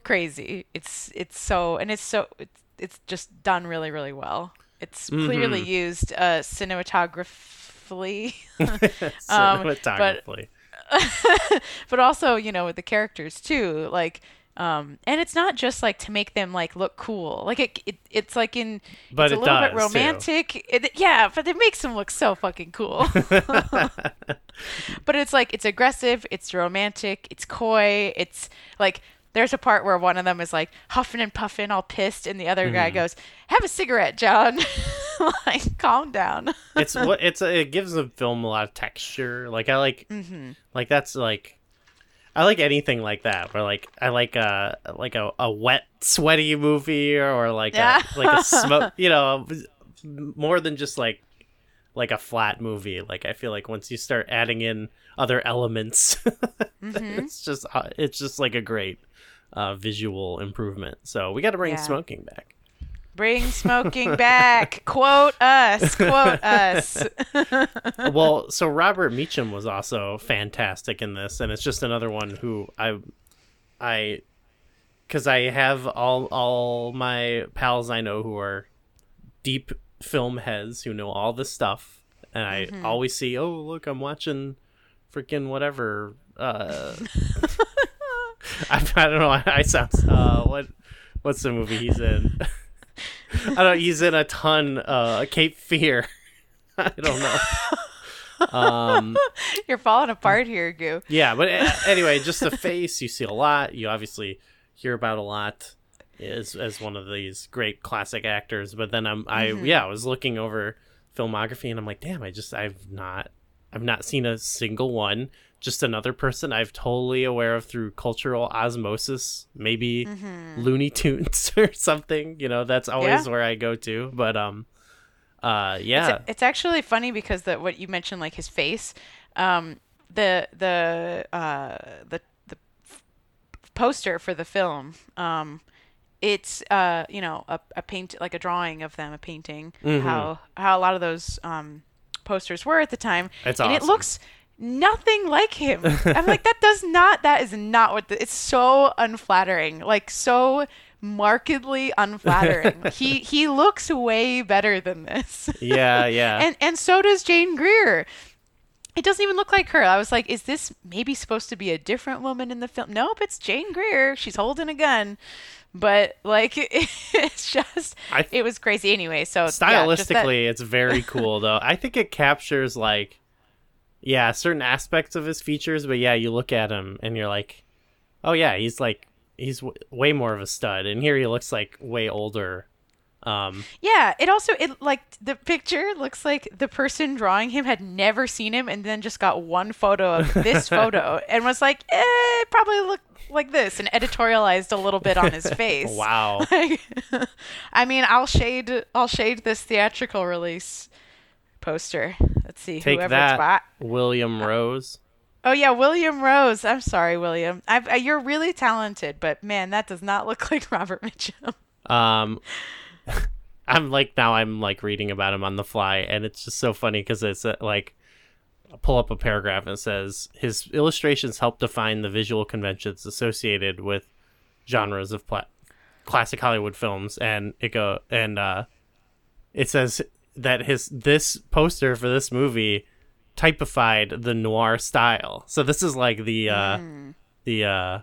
crazy. It's it's so and it's so it's it's just done really really well. It's clearly used uh, cinematographically, Um, but- Cinematographically. but also you know with the characters too. Like, um, and it's not just like to make them like look cool. Like it, it it's like in But it's a it little bit romantic. It, yeah, but it makes them look so fucking cool. but it's like it's aggressive, it's romantic, it's coy, it's like there's a part where one of them is like huffing and puffing, all pissed, and the other guy Mm. goes, "Have a cigarette, John. like, calm down." it's what it's it gives the film a lot of texture. Like I like Mm-hmm. like that's like I like anything like that. Where like I like a like a, a wet sweaty movie or, or like Yeah. a like a smoke. You know, more than just like like a flat movie. Like I feel like once you start adding in other elements, Mm-hmm. it's just uh, it's just like a great uh, visual improvement. So we got to bring Yeah. smoking back. Bring smoking back. Quote us. Quote us. well, so Robert Meacham was also fantastic in this, and it's just another one who I, I, because I have all all my pals I know who are deep film heads who know all this stuff, and I always see, oh look, I'm watching, freaking whatever. Uh, I, I don't know. I, I sound uh, what what's the movie he's in? I don't. He's in a ton. Uh, Cape Fear. I don't know. um, You're falling apart here, Goo. yeah, but anyway, just the face you see a lot. You obviously hear about a lot as as one of these great classic actors. But then I'm I yeah I was looking over filmography and I'm like, damn, I just I've not I've not seen a single one. Just another person I've totally aware of through cultural osmosis, maybe Looney Tunes or something. You know, that's always Yeah. where I go to. But um, uh, yeah, It's, it's actually funny because the what you mentioned, like his face, um, the the uh, the the f- poster for the film, um, it's uh, you know a, a paint like a drawing of them, a painting. Mm-hmm. How how a lot of those um, posters were at the time, It's and it looks nothing like him. I'm like that does not that is not what the, it's so unflattering, like so markedly unflattering. he he looks way better than this. yeah, yeah. and and so does Jane Greer. It doesn't even look like her. I was like, is this maybe supposed to be a different woman in the film? Nope, it's Jane Greer. She's holding a gun. But like it's just I- it was crazy anyway. So yeah, that- stylistically it's very cool though i think it captures like yeah, certain aspects of his features, but yeah, you look at him and you're like, oh yeah, he's like he's w- way more of a stud, and here he looks like way older. Um, Yeah, it also it like the picture looks like the person drawing him had never seen him and then just got one photo of this photo and was like, eh, it probably look like this and editorialized a little bit on his face. wow. Like, I mean, I'll shade I'll shade this theatrical release poster. Let's see Take whoever that, by. William Rose. Oh yeah, William Rose. I'm sorry, William. I've, uh, you're really talented, but man, that does not look like Robert Mitchum. Um, I'm like now I'm like reading about him on the fly, and it's just so funny because it's uh, like I'll pull up a paragraph and says his illustrations help define the visual conventions associated with genres of pla- classic Hollywood films, and it go and uh, it says that his this poster for this movie typified the noir style. So this is like the uh, the uh,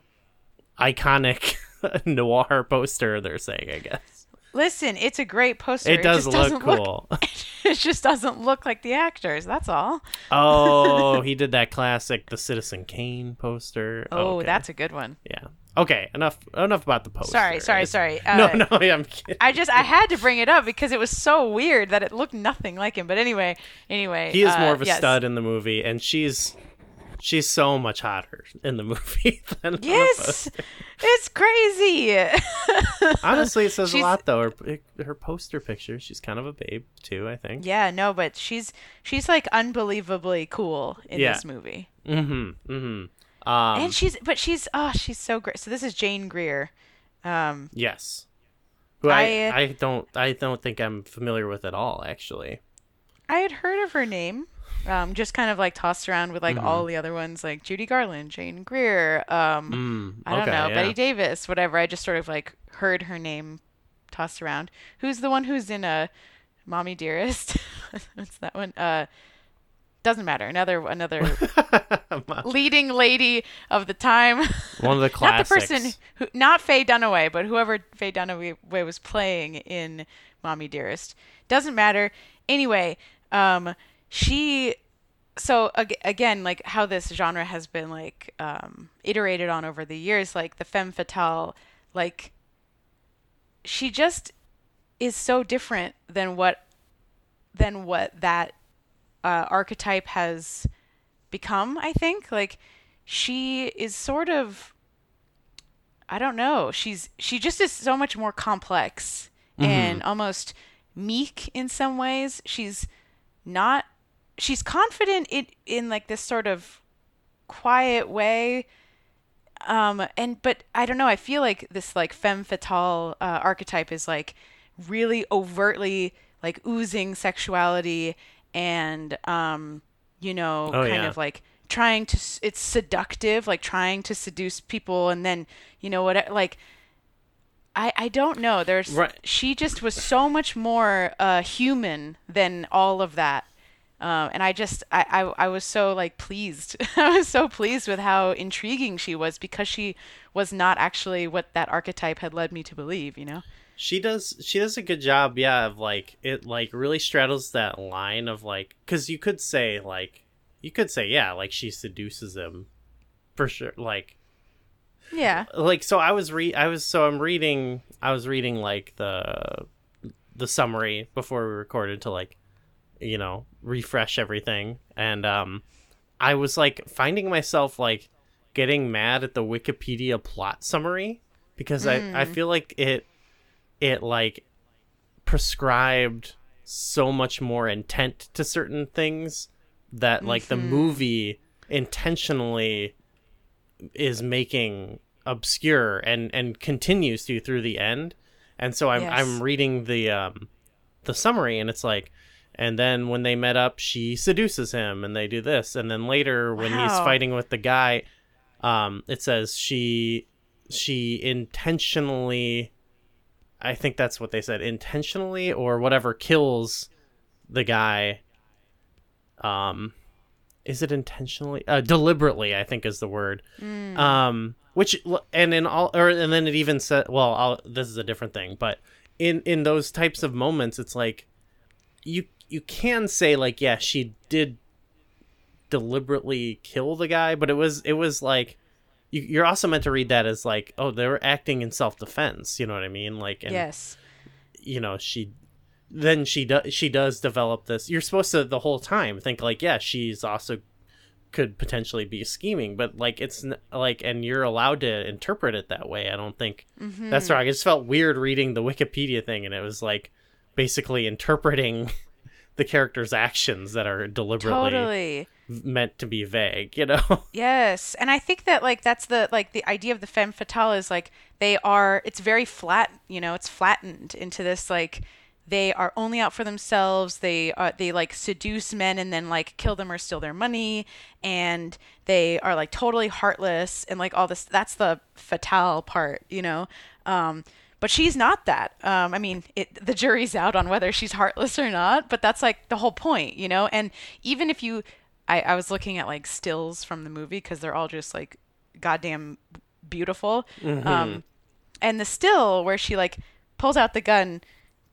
iconic noir poster they're saying, I guess. Listen, it's a great poster. It does just look doesn't cool. it just doesn't look like the actors. That's all. oh, he did that classic the Citizen Kane poster. Oh, Okay. that's a good one. yeah. Okay, enough enough about the poster. Sorry, sorry, It's- sorry. no, Uh, no, I'm kidding. I just I had to bring it up because it was so weird that it looked nothing like him. But anyway, anyway, He is uh, more of a yes. stud in the movie, and she's she's so much hotter in the movie than Yes, it's crazy. Honestly, it says a lot though. Her her poster picture, she's kind of a babe too. I think. yeah, no, but she's she's like unbelievably cool in Yeah. this movie. Mm-hmm. Mm-hmm. Um, and she's but she's oh she's so great. So this is Jane Greer. Um, yes. Who I, I, I don't I don't think I'm familiar with at all. Actually. I had heard of her name. Um, just kind of like tossed around with like Mm-hmm. all the other ones, like Judy Garland, Jane Greer, um, Mm, I don't okay, know, yeah. Bette Davis, whatever. I just sort of like heard her name tossed around. Who's the one who's in a Mommy Dearest? What's that one? Uh, doesn't matter. Another another leading lady of the time. One of the classics. not the person who, not Faye Dunaway, but whoever Faye Dunaway was playing in Mommy Dearest. Doesn't matter. Anyway, um, she. So again, like how this genre has been like um, iterated on over the years, like the femme fatale, like she just is so different than what than what that uh, archetype has become. I think like she is sort of I don't know. She's she just is so much more complex and almost meek in some ways. She's not she's confident in in like this sort of quiet way um and but i don't know i feel like this like femme fatale uh, archetype is like really overtly like oozing sexuality and um you know Oh, kind yeah. of like trying to it's seductive like trying to seduce people and then you know what like I, I don't know. There's Right. she just was so much more uh, human than all of that, um, and I just I, I I was so like pleased. I was so pleased with how intriguing she was because she was not actually what that archetype had led me to believe. You know. she does she does a good job yeah of like it like really straddles that line of like because you could say like you could say yeah like she seduces him for sure like Yeah. like so i was re i was so i'm reading i was reading like the the summary before we recorded to like you know refresh everything. And um i was like finding myself like getting mad at the wikipedia plot summary because i i feel like it it like prescribed so much more intent to certain things that like the movie intentionally is making obscure and and continues to through the end. And so i'm Yes. i'm reading the um the summary and it's like and then when they met up she seduces him and they do this. And then later when he's fighting with the guy um it says she she intentionally i think that's what they said intentionally or whatever kills the guy. Um is it intentionally? Uh, deliberately i think is the word. Um which and in all or and then it even said well I'll, this is a different thing but in in those types of moments it's like you you can say like yeah she did deliberately kill the guy, but it was it was like you, you're also meant to read that as like oh they were acting in self defense. You know what I mean? Like and, yes. you know she then she does she does develop this. You're supposed to the whole time think like yeah she's also could potentially be scheming, but like it's n- like and you're allowed to interpret it that way. I don't think Mm-hmm. that's wrong. i just felt weird reading the Wikipedia thing, and it was like basically interpreting the character's actions that are deliberately Totally. meant to be vague. You know? Yes, and I think that like that's the like the idea of the femme fatale is like they are it's very flat, you know, it's flattened into this like they are only out for themselves. They are they like seduce men and then like kill them or steal their money, and they are like totally heartless and like all this. That's the fatale part, you know. Um, but she's not that. Um, I mean, it, the jury's out on whether she's heartless or not, but that's like the whole point, you know. And even if you, I, I was looking at like stills from the movie because they're all just like goddamn beautiful. Um, and the still where she like pulls out the gun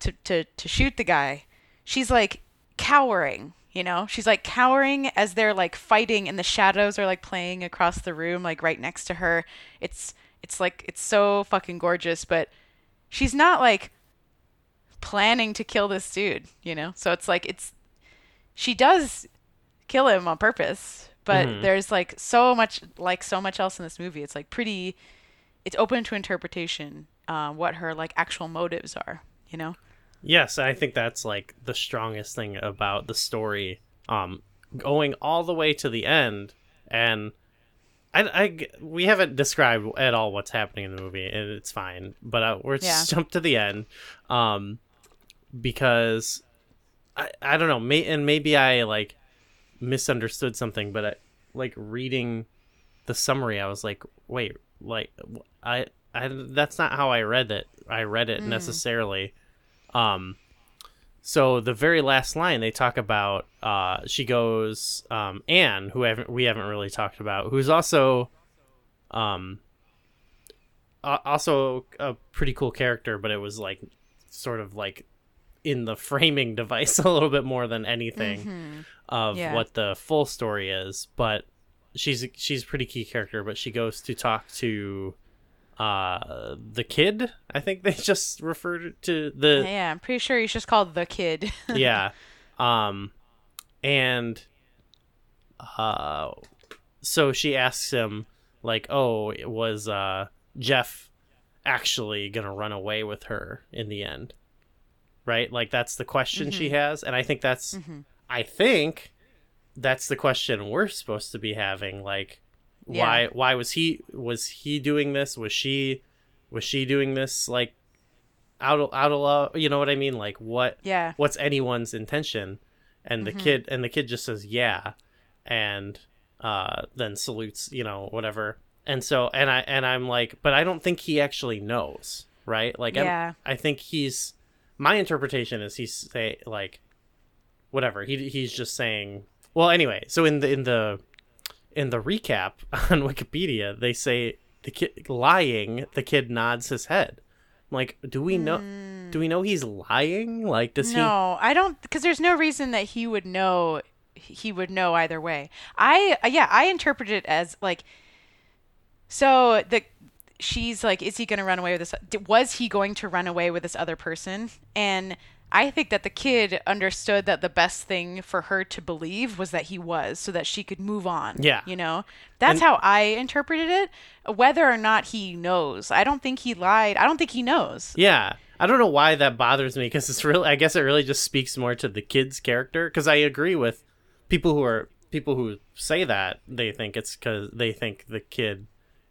to, to, to shoot the guy, she's like cowering, you know? She's like cowering as they're like fighting and the shadows are like playing across the room, like right next to her. It's it's like it's so fucking gorgeous, but she's not like planning to kill this dude, you know? So it's like it's she does kill him on purpose, but Mhm. there's like so much like so much else in this movie. It's like pretty it's open to interpretation uh, what her like actual motives are, you know? yes, I think that's like the strongest thing about the story. Um, going all the way to the end, and I, I we haven't described at all what's happening in the movie, and it's fine. But uh, we're Yeah. just jump to the end, um, because I I don't know, may, and maybe I like misunderstood something, but I, like reading the summary, I was like, wait, like I I that's not how I read it. I read it necessarily. Um, so the very last line they talk about, uh, she goes, um, Anne, who haven't we haven't really talked about, who's also, um, a- also a pretty cool character, but it was like sort of like in the framing device a little bit more than anything of Yeah. what the full story is. But she's she's a pretty key character. But she goes to talk to uh the kid i think they just referred to the Yeah, I'm pretty sure he's just called the kid. yeah. Um and uh so she asks him like oh it was uh jeff actually gonna run away with her in the end? Right? Like that's the question she has and i think that's i think that's the question we're supposed to be having like Yeah. why was he was he doing this? Was she was she doing this like out of out of love you know what i mean? Like what yeah. what's anyone's intention? And the kid and the kid just says yeah and uh then salutes you know whatever. And so and i and i'm like but i don't think he actually knows right? Like Yeah. i think he's my interpretation is he's say like whatever. He he's just saying well anyway so in the in the in the recap on wikipedia they say the kid lying the kid nods his head I'm like do we know do we know he's lying like does he No, I don't because there's no reason that he would know he would know either way. I uh, yeah, I interpret it as like so the she's like is he going to run away with this was he going to run away with this other person? And I think that the kid understood that the best thing for her to believe was that he was so that she could move on. Yeah. You know? That's And- how I interpreted it. Whether or not he knows. I don't think he lied. I don't think he knows. Yeah. I don't know why that bothers me because it's really, I guess it really just speaks more to the kid's character. Because I agree with people who are, people who say that, they think it's because they think the kid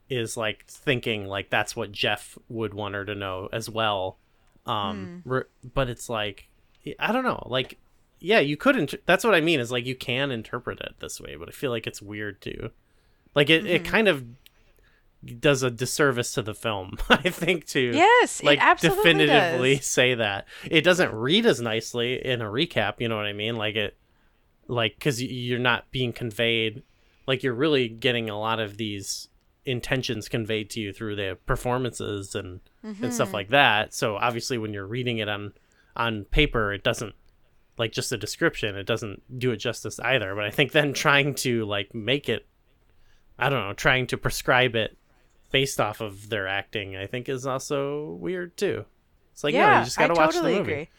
is like thinking like that's what Jeff would want her to know as well. Um, re- but it's like, I don't know. Like, yeah, you could, int- that's what I mean is like you can interpret it this way, but I feel like it's weird too. Like, it, it kind of does a disservice to the film, I think, too Yes, like definitively does. say that it doesn't read as nicely in a recap you know what i mean like it like because you're not being conveyed like you're really getting a lot of these intentions conveyed to you through the performances and and stuff Mm-hmm. like that so obviously when you're reading it on on paper it doesn't like just a description it doesn't do it justice either but i think then trying to like make it i don't know trying to prescribe it based off of their acting i think is also weird too it's like yeah, no you just gotta I watch totally the movie agree.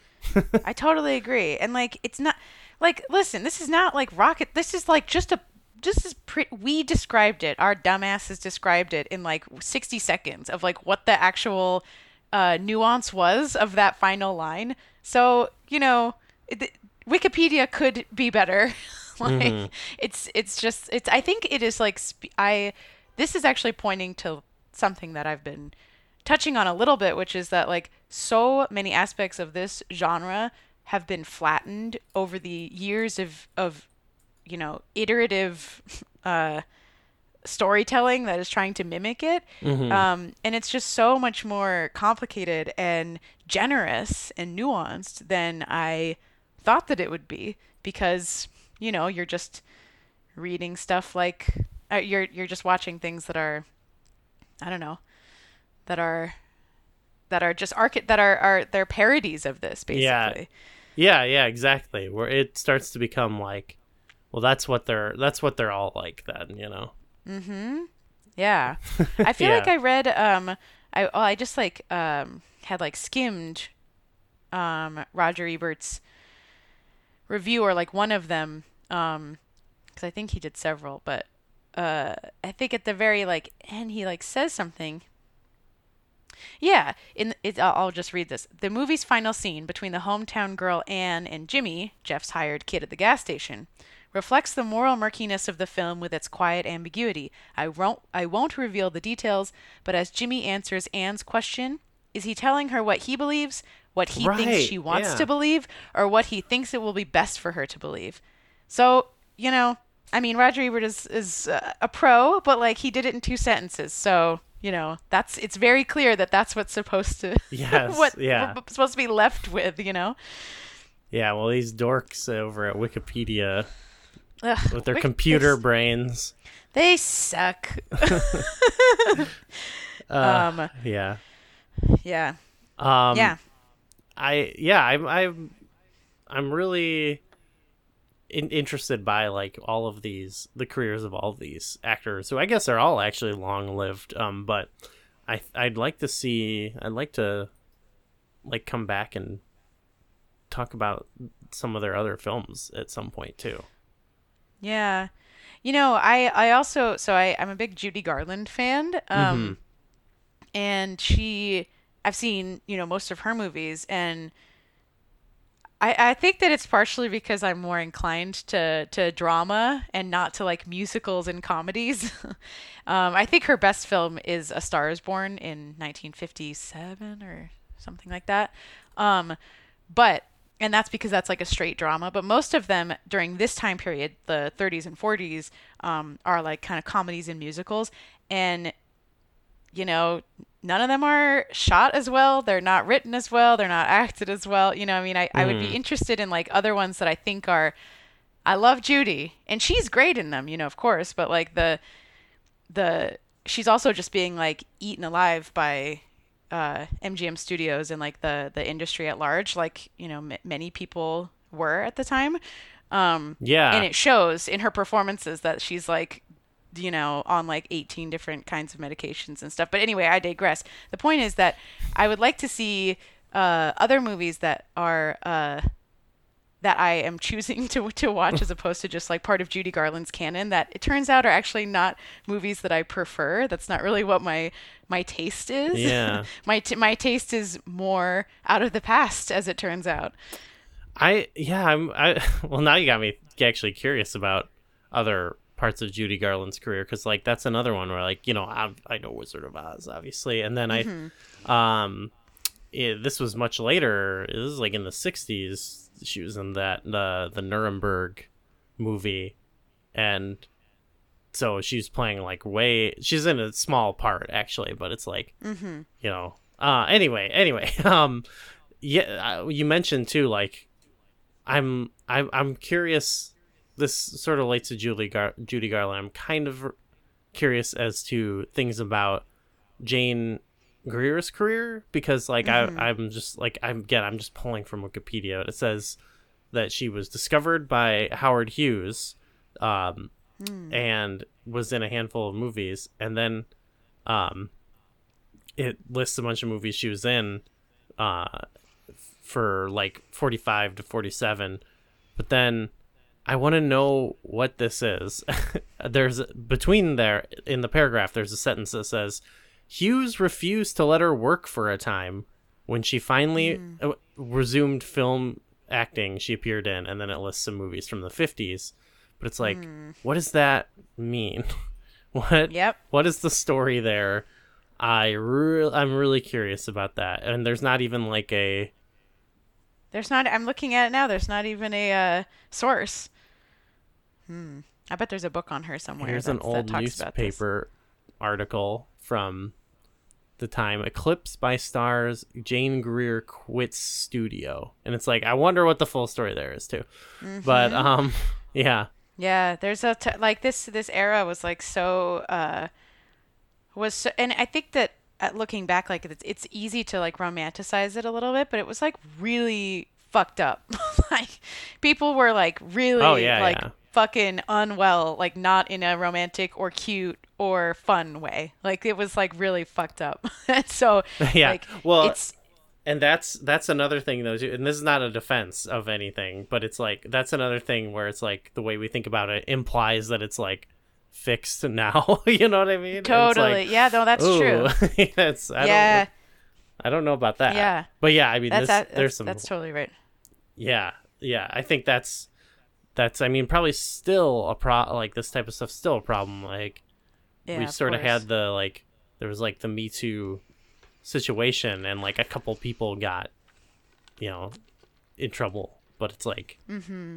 I totally agree. And like, it's not like, listen, this is not like rocket. This is like just a. Just as we described it, our dumbasses described it in like 60 seconds of like what the actual uh, nuance was of that final line. So you know, it, Wikipedia could be better. like it's it's just it's. I think it is like sp- I. This is actually pointing to something that I've been touching on a little bit, which is that like so many aspects of this genre have been flattened over the years of of you know iterative uh, storytelling that is trying to mimic it, um, and it's just so much more complicated and generous and nuanced than I thought that it would be because you know you're just reading stuff like uh, you're you're just watching things that are I don't know that are that are just arch- that are are they're parodies of this basically. Yeah. yeah yeah exactly where it starts to become like well that's what they're that's what they're all like then you know Mhm. Yeah. I feel like I read um I well, I just like um had like skimmed um Roger Ebert's review or like one of them um cuz I think he did several but uh I think at the very like end he like says something yeah, in it, I'll, I'll just read this. The movie's final scene between the hometown girl Anne and Jimmy, Jeff's hired kid at the gas station, reflects the moral murkiness of the film with its quiet ambiguity. I won't I won't reveal the details, but as Jimmy answers Anne's question, is he telling her what he believes, what he thinks she wants yeah. to believe, or what he thinks it will be best for her to believe? So, you know, I mean, Roger Ebert is is uh, a pro, but like he did it in two sentences. So, you know, that's it's very clear that that's what's supposed to Yes, what yeah. we're supposed to be left with, you know. yeah well these dorks over at wikipedia Ugh, with their computer They, brains they suck. uh, um, yeah yeah, um yeah, I yeah, I'm I'm I'm really in, interested by like all of these the careers of all of these actors who I guess are all actually long lived. Um, but I I'd like to see I'd like to like come back and talk about some of their other films at some point too. Yeah. You know, I I also so I I'm a big Judy Garland fan. Um, and she I've seen you know most of her movies and. I, I think that it's partially because I'm more inclined to, to drama and not to like musicals and comedies. um, I think her best film is A Star is Born in 1957 or something like that. Um, but, and that's because that's like a straight drama. But most of them during this time period, the 30s and 40s, um, are like kind of comedies and musicals. And you know, none of them are shot as well. They're not written as well. They're not acted as well. You know, I mean, I, I would be interested in like other ones that I think are. I love Judy, and she's great in them, you know, of course. But like the, the she's also just being like eaten alive by uh, MGM Studios and like the the industry at large, like you know, m- many people were at the time. Um, Yeah. and it shows in her performances that she's like you know on like 18 different kinds of medications and stuff but anyway i digress the point is that i would like to see uh, other movies that are uh, that i am choosing to, to watch as opposed to just like part of judy garland's canon that it turns out are actually not movies that i prefer. That's not really what my my taste is. Yeah. my t- my taste is more out of the past as it turns out. I yeah, I'm I well now you got me actually curious about other parts of Judy Garland's career because like that's another one where like you know I I know Wizard of Oz obviously and then I um it, this was much later it was like in the 60s she was in that the the Nuremberg movie. And so she's playing like way she's in a small part actually but it's like you know uh anyway anyway um yeah uh, you mentioned too like i'm i'm, I'm curious this sort of relates to julie Gar- judy garland. I'm kind of curious as to things about jane greer's career because like I, i'm just like i'm again i'm just pulling from wikipedia it says that she was discovered by Howard Hughes, um, Hmm. and was in a handful of movies, and then, um, it lists a bunch of movies she was in, uh, for like forty five to forty seven, but then. I want to know what this is. there's between there in the paragraph. There's a sentence that says, "Hughes refused to let her work for a time. When she finally uh, resumed film acting, she appeared in, and then it lists some movies from the 50s. But it's like, what does that mean? what? Yep. What is the story there? I re- I'm really curious about that. And there's not even like a There's not. I'm looking at it now. There's not even a uh, source. Hmm. I bet there's a book on her somewhere. Here's an old newspaper article from the time Eclipse by Stars, Jane Greer quits studio. And it's like, I wonder what the full story there is too. But Mm-hmm. um yeah. Yeah, there's a t- like this this era was like so uh was so, and I think that at looking back like it's it's easy to like romanticize it a little bit, but it was like really fucked up. like people were like really Oh, yeah, like yeah. Fucking unwell, like not in a romantic or cute or fun way. Like it was like really fucked up. so Yeah, like well, it's And that's that's another thing though, too. And this is not a defense of anything, but it's like that's another thing where it's like the way we think about it implies that it's like fixed now. you know what I mean? Totally like, yeah, no, that's true. that's I Yeah. don't I don't know about that. Yeah. But yeah, I mean That's this, that, there's some that's totally right. Yeah, yeah. I think that's that's. I mean, probably still a pro. Like this type of stuff, still a problem. Like Yeah, we sort of course. had the like there was like the Me Too situation, and like a couple people got, you know, in trouble. But it's like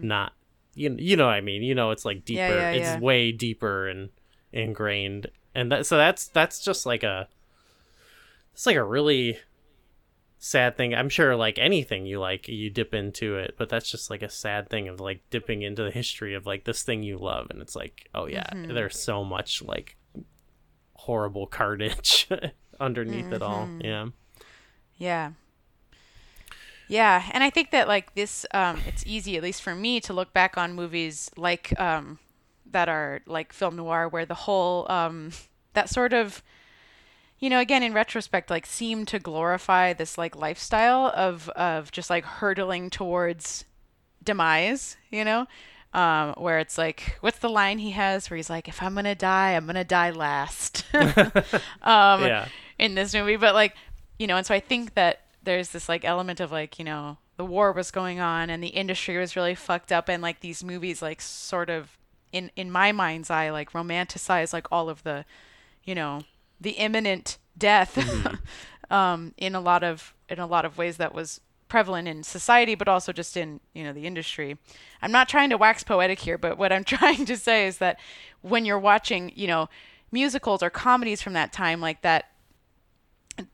not. You you know what I mean? You know, it's like deeper. Mm-hmm. Yeah, yeah, it's way deeper and ingrained, and that so that's that's just like a. It's like a really sad thing. I'm sure like anything you like, you dip into it, but that's just like a sad thing of like dipping into the history of like this thing you love and it's like, oh yeah, Mm-hmm. there's so much like horrible carnage underneath it all. Mm-hmm. Yeah. Yeah. Yeah, and I think that like this um it's easy at least for me to look back on movies like um that are like film noir where the whole um that sort of you know again in retrospect like seem to glorify this like lifestyle of of just like hurtling towards demise, you know? Um, where it's like, what's the line he has where he's like, if I'm gonna die, I'm gonna die last. um, Yeah. in this movie, but like, you know, and so I think that there's this like element of like, you know, the war was going on and the industry was really fucked up, and like these movies like sort of in in my mind's eye like romanticize like all of the, you know, the imminent death, um, in a lot of in a lot of ways that was prevalent in society, but also just in you know the industry. I'm not trying to wax poetic here, but what I'm trying to say is that when you're watching, you know, musicals or comedies from that time like that,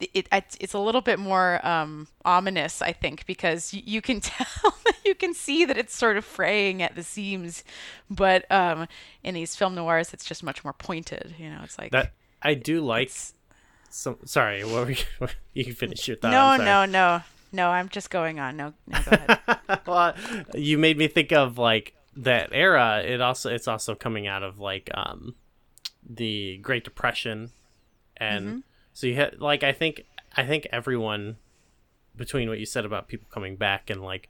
it, it it's a little bit more um, ominous, I think, because y- you can tell, you can see that it's sort of fraying at the seams, but um, in these film noirs, it's just much more pointed. You know, it's like That I do like some sorry, what were you, you can finish your thought. no, no, no, no. I'm just going on. No, no, go ahead. well, you made me think of like that era. It also it's also coming out of like um the Great Depression, and Mm-hmm. so you had like I think I think everyone between what you said about people coming back and like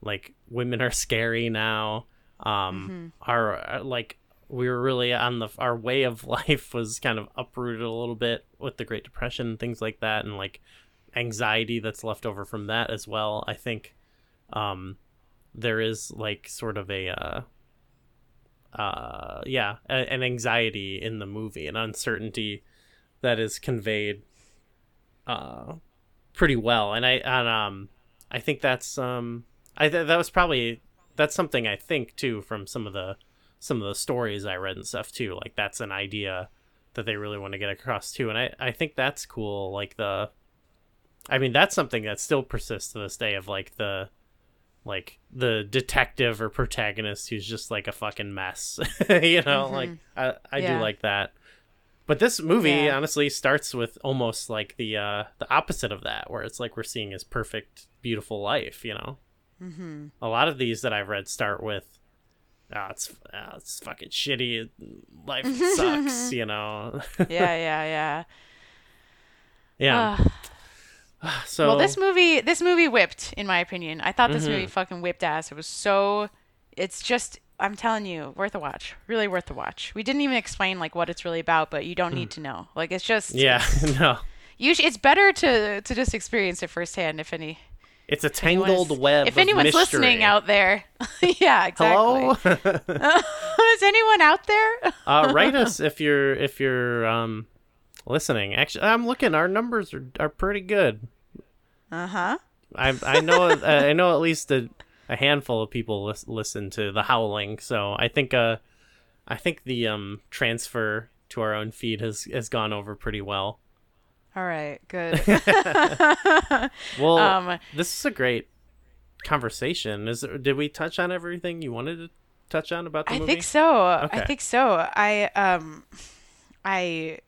like women are scary now. Um, Mm-hmm. our, our like we were really on the our way of life was kind of uprooted a little bit with the Great Depression and things like that, and like anxiety that's left over from that as well. I think um, there is like sort of a uh, uh, yeah, a, an anxiety in the movie, an uncertainty that is conveyed uh, pretty well, and I and um, I think that's um, I th- that was probably that's something I think too from some of the some of the stories I read and stuff too. Like that's an idea that they really want to get across too, and I I think that's cool. Like the, I mean that's something that still persists to this day of like the like the detective or protagonist who's just like a fucking mess you know like i i Yeah. do like that but this movie Yeah. honestly starts with almost like the uh the opposite of that where it's like we're seeing his perfect beautiful life you know Mm-hmm. A lot of these that I've read start with, "Oh, it's oh, it's fucking shitty. Life sucks," you know. Yeah, yeah, yeah. yeah. Ah. so well, this movie, this movie whipped, in my opinion. I thought this Mm-hmm. movie fucking whipped ass. It was so, it's just, I'm telling you, worth a watch. Really worth a watch. We didn't even explain like what it's really about, but you don't need to know. Like it's just, yeah, no. you sh- it's better to to just experience it firsthand. If any, It's a is- tangled web. If anyone's mystery. listening out there, yeah, exactly. Hello. is anyone out there? uh, write us if you're if you're um listening. Actually, I'm looking. Our numbers are, are pretty good. Uh huh. I I know uh, I know at least a, a handful of people lis- listen to the Howling. So I think uh I think the um transfer to our own feed has has gone over pretty well. All right, good. Well, Um, this is a great conversation. Is there, did we touch on everything you wanted to touch on about the I movie? I think so. I think so. I um I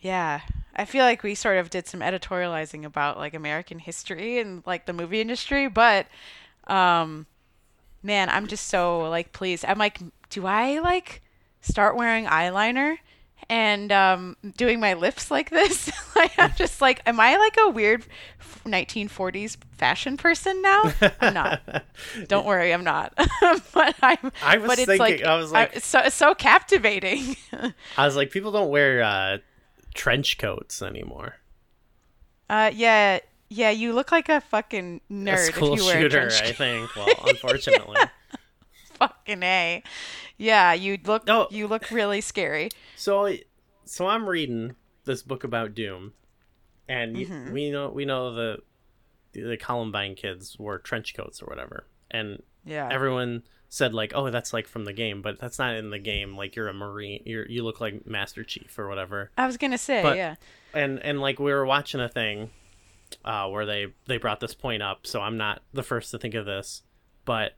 yeah. I feel like we sort of did some editorializing about like American history and like the movie industry, but um man, I'm just so like pleased. I'm like do I like start wearing eyeliner and um doing my lips like this? I'm just like am I like a weird 1940s fashion person now? I'm not. Don't worry, I'm not. but I'm. I was but it's thinking- like I was like- it's so it's so captivating. I was like, people don't wear uh, trench coats anymore. uh, yeah, yeah. You look like a fucking A nerd school if you wear shooter, a trench I think. Well, unfortunately. Fucking a. Yeah, you look. Oh. You look really scary. So, so I'm reading this book about Doom, and Mm-hmm. we know we know the the Columbine kids wore trench coats or whatever, and Yeah. everyone said like, "Oh, that's like from the game," but that's not in the game. Like you're a marine, you're you look like Master Chief or whatever. I was gonna say, But- yeah. And and like we were watching a thing, uh, where they they brought this point up. So I'm not the first to think of this, but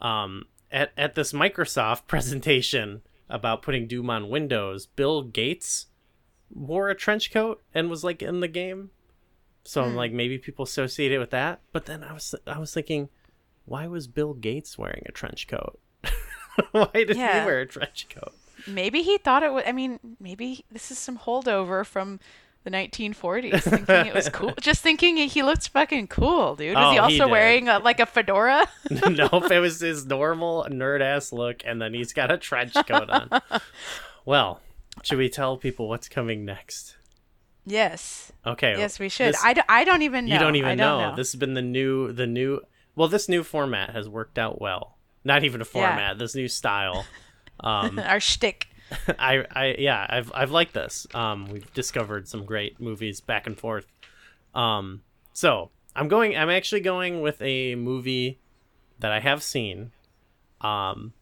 um, at at this Microsoft presentation about putting Doom on Windows, Bill Gates wore a trench coat and was like in the game. So I'm hmm. like maybe people associate it with that. But then I was I was thinking, why was Bill Gates wearing a trench coat? why did Yeah. he wear a trench coat? Maybe he thought it was. I mean, maybe this is some holdover from the 1940s, thinking it was cool. Just thinking he looked fucking cool, dude. Was he Oh, he also did. wearing a, like a fedora? nope, it was his normal nerd ass look, and then he's got a trench coat on. well, should we tell people what's coming next? yes. Okay. Yes, we should. this- I, d- I don't even know. you don't even I don't know. This has been the new the new. Well, this new format has worked out well. Not even a format. This new style. Um, Our shtick. I, I, yeah, I've, I've liked this. Um, we've discovered some great movies back and forth. Um, so I'm going. I'm actually going with a movie that I have seen. Um,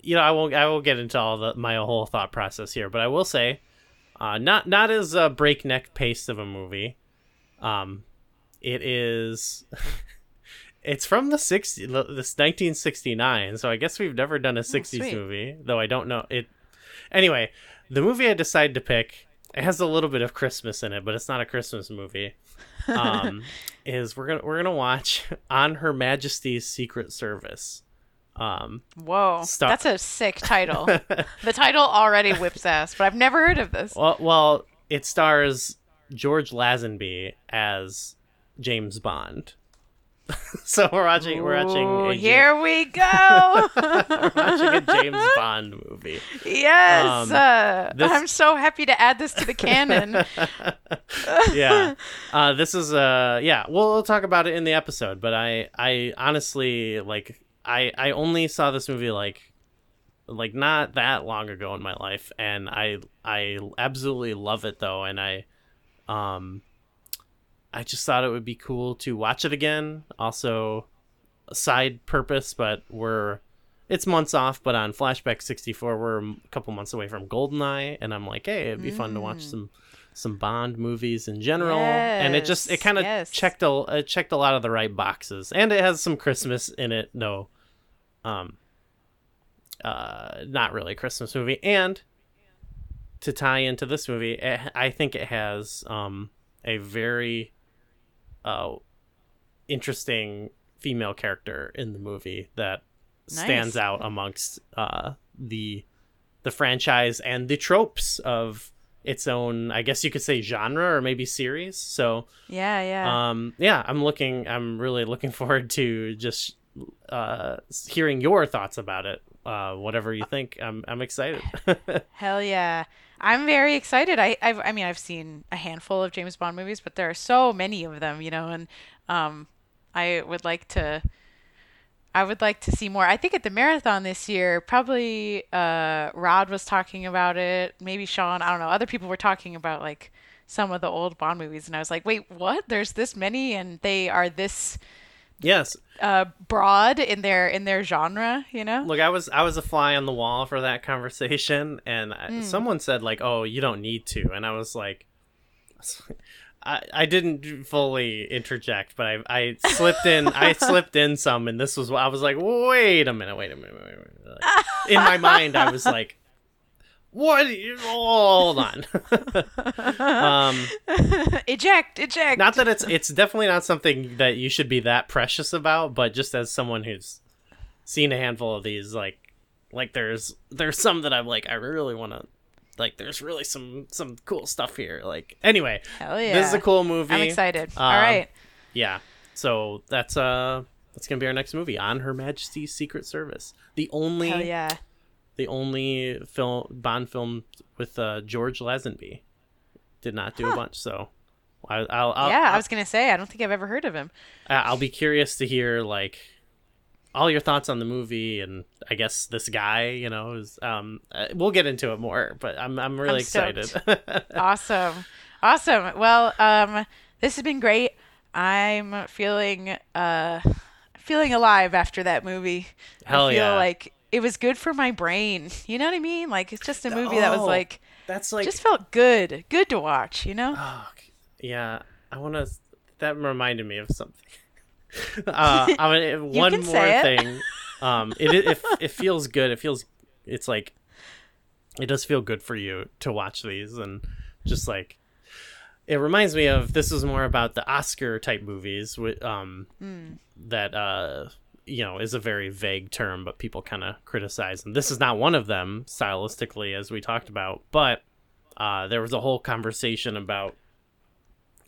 you know, I won't. I will get into all the my whole thought process here, but I will say, uh, not not as a breakneck pace of a movie. Um, it is. It's from the 60 this 1969, so I guess we've never done a 60s sweet. movie, though I don't know it. Anyway, the movie I decided to pick it has a little bit of Christmas in it, but it's not a Christmas movie. Um, is we're gonna we're gonna watch on Her Majesty's Secret Service. Um, Whoa, Stop. that's a sick title. the title already whips ass, but I've never heard of this. well, well, it stars George Lazenby as James Bond. so we're watching we're watching Ooh, a Ja- here we go. we're watching a James Bond movie. yes, Um, uh, this- I'm so happy to add this to the canon. yeah uh this is uh yeah we'll, we'll talk about it in the episode but i i honestly like i i only saw this movie like like not that long ago in my life and i i absolutely love it though and i um i just thought it would be cool to watch it again. Also a side purpose but we're it's months off but on flashback 64 we're a couple months away from goldeneye and i'm like hey it'd be fun to watch some some bond movies in general. And it just it kind of yes. checked a it checked a lot of the right boxes. And it has some christmas in it no um uh not really a christmas movie. And to tie into this movie it, i think it has um a very uh interesting female character in the movie that stands out amongst uh, the the franchise and the tropes of its own. I guess you could say genre or maybe series. So Yeah, yeah. um, yeah, I'm looking. I'm really looking forward to just uh, hearing your thoughts about it. Uh, whatever you think, I'm I'm excited. Hell yeah. I'm very excited. I I've, I mean I've seen a handful of James Bond movies, but there are so many of them, you know, and um I would like to I would like to see more. I think at the marathon this year, probably uh Rod was talking about it, maybe Sean, I don't know. Other people were talking about like some of the old Bond movies and I was like, "Wait, what? There's this many and they are this yes, uh broad in their in their genre, you know?" look, I was I was a fly on the wall for that conversation, and I, someone said like, "Oh, you don't need to," and I was like. I, I didn't fully interject, but I, I slipped in I slipped in some, and this was what I was like. Wait a minute, wait a minute, wait a minute. Like, in my mind, I was like, "What? Hold on." um, eject, eject. not that it's it's definitely not something that you should be that precious about, but just as someone who's seen a handful of these, like like there's there's some that I'm like I really want to like. There's really some some cool stuff here. Like anyway, Hell yeah. this is a cool movie. I'm excited. All Um, right. Yeah. So that's uh that's gonna be our next movie on Her Majesty's Secret Service. The only yeah. The only film Bond film with uh, George Lazenby. Did not do a bunch, so I, I'll, I'll yeah, I'll, I was gonna say I don't think I've ever heard of him. I'll be curious to hear like all your thoughts on the movie and I guess this guy, you know, is um uh, we'll get into it more, but I'm I'm really I'm excited. Awesome, awesome. Well, um, this has been great. I'm feeling uh, feeling alive after that movie. Hell I feel yeah. like it was good for my brain. You know what I mean? Like it's just a movie that was Oh, like That's like just felt good, good to watch. You know? Oh, yeah. I want to. That reminded me of something. uh, I mean, one more thing. Um, it, it it it feels good. It feels. It's like. It does feel good for you to watch these and just like. It reminds me of this is more about the Oscar type movies with um Hmm. that uh you know is a very vague term but people kind of criticize and this is not one of them stylistically as we talked about but uh there was a whole conversation about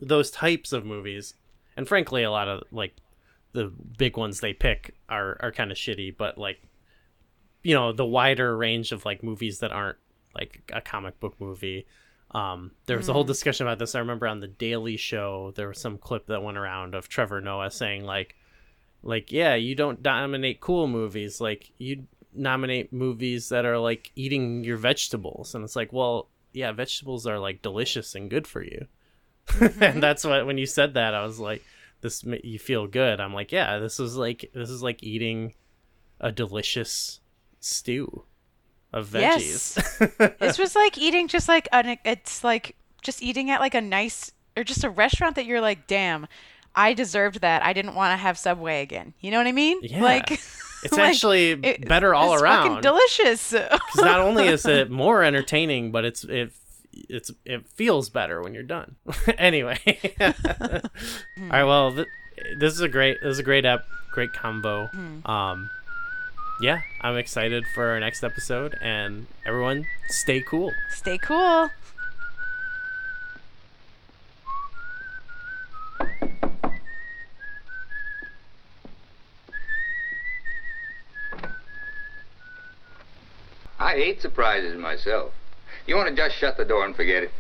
those types of movies and frankly a lot of like the big ones they pick are are kind of shitty but like you know the wider range of like movies that aren't like a comic book movie. Um there was a whole discussion about this. I remember on the daily show there was some clip that went around of trevor noah saying like like yeah you don't nominate cool movies. Like you nominate movies that are like eating your vegetables. And it's like well yeah vegetables are like delicious and good for you. And mm-hmm. that's what when you said that i was like this you feel good. I'm like yeah this is like this is like eating a delicious stew of veggies. Yes. this was like eating just like an it's like just eating at like a nice or just a restaurant that you're like damn i deserved that i didn't want to have subway again you know what i mean Yeah. like it's like, actually it- better all it's fucking around delicious not only is it more entertaining, but it's it it's it feels better when you're done. anyway, all right. Well, th- this is a great this is a great app, great combo. Um, yeah, I'm excited for our next episode, and everyone, stay cool. stay cool I hate surprises myself. You want to just shut the door and forget it?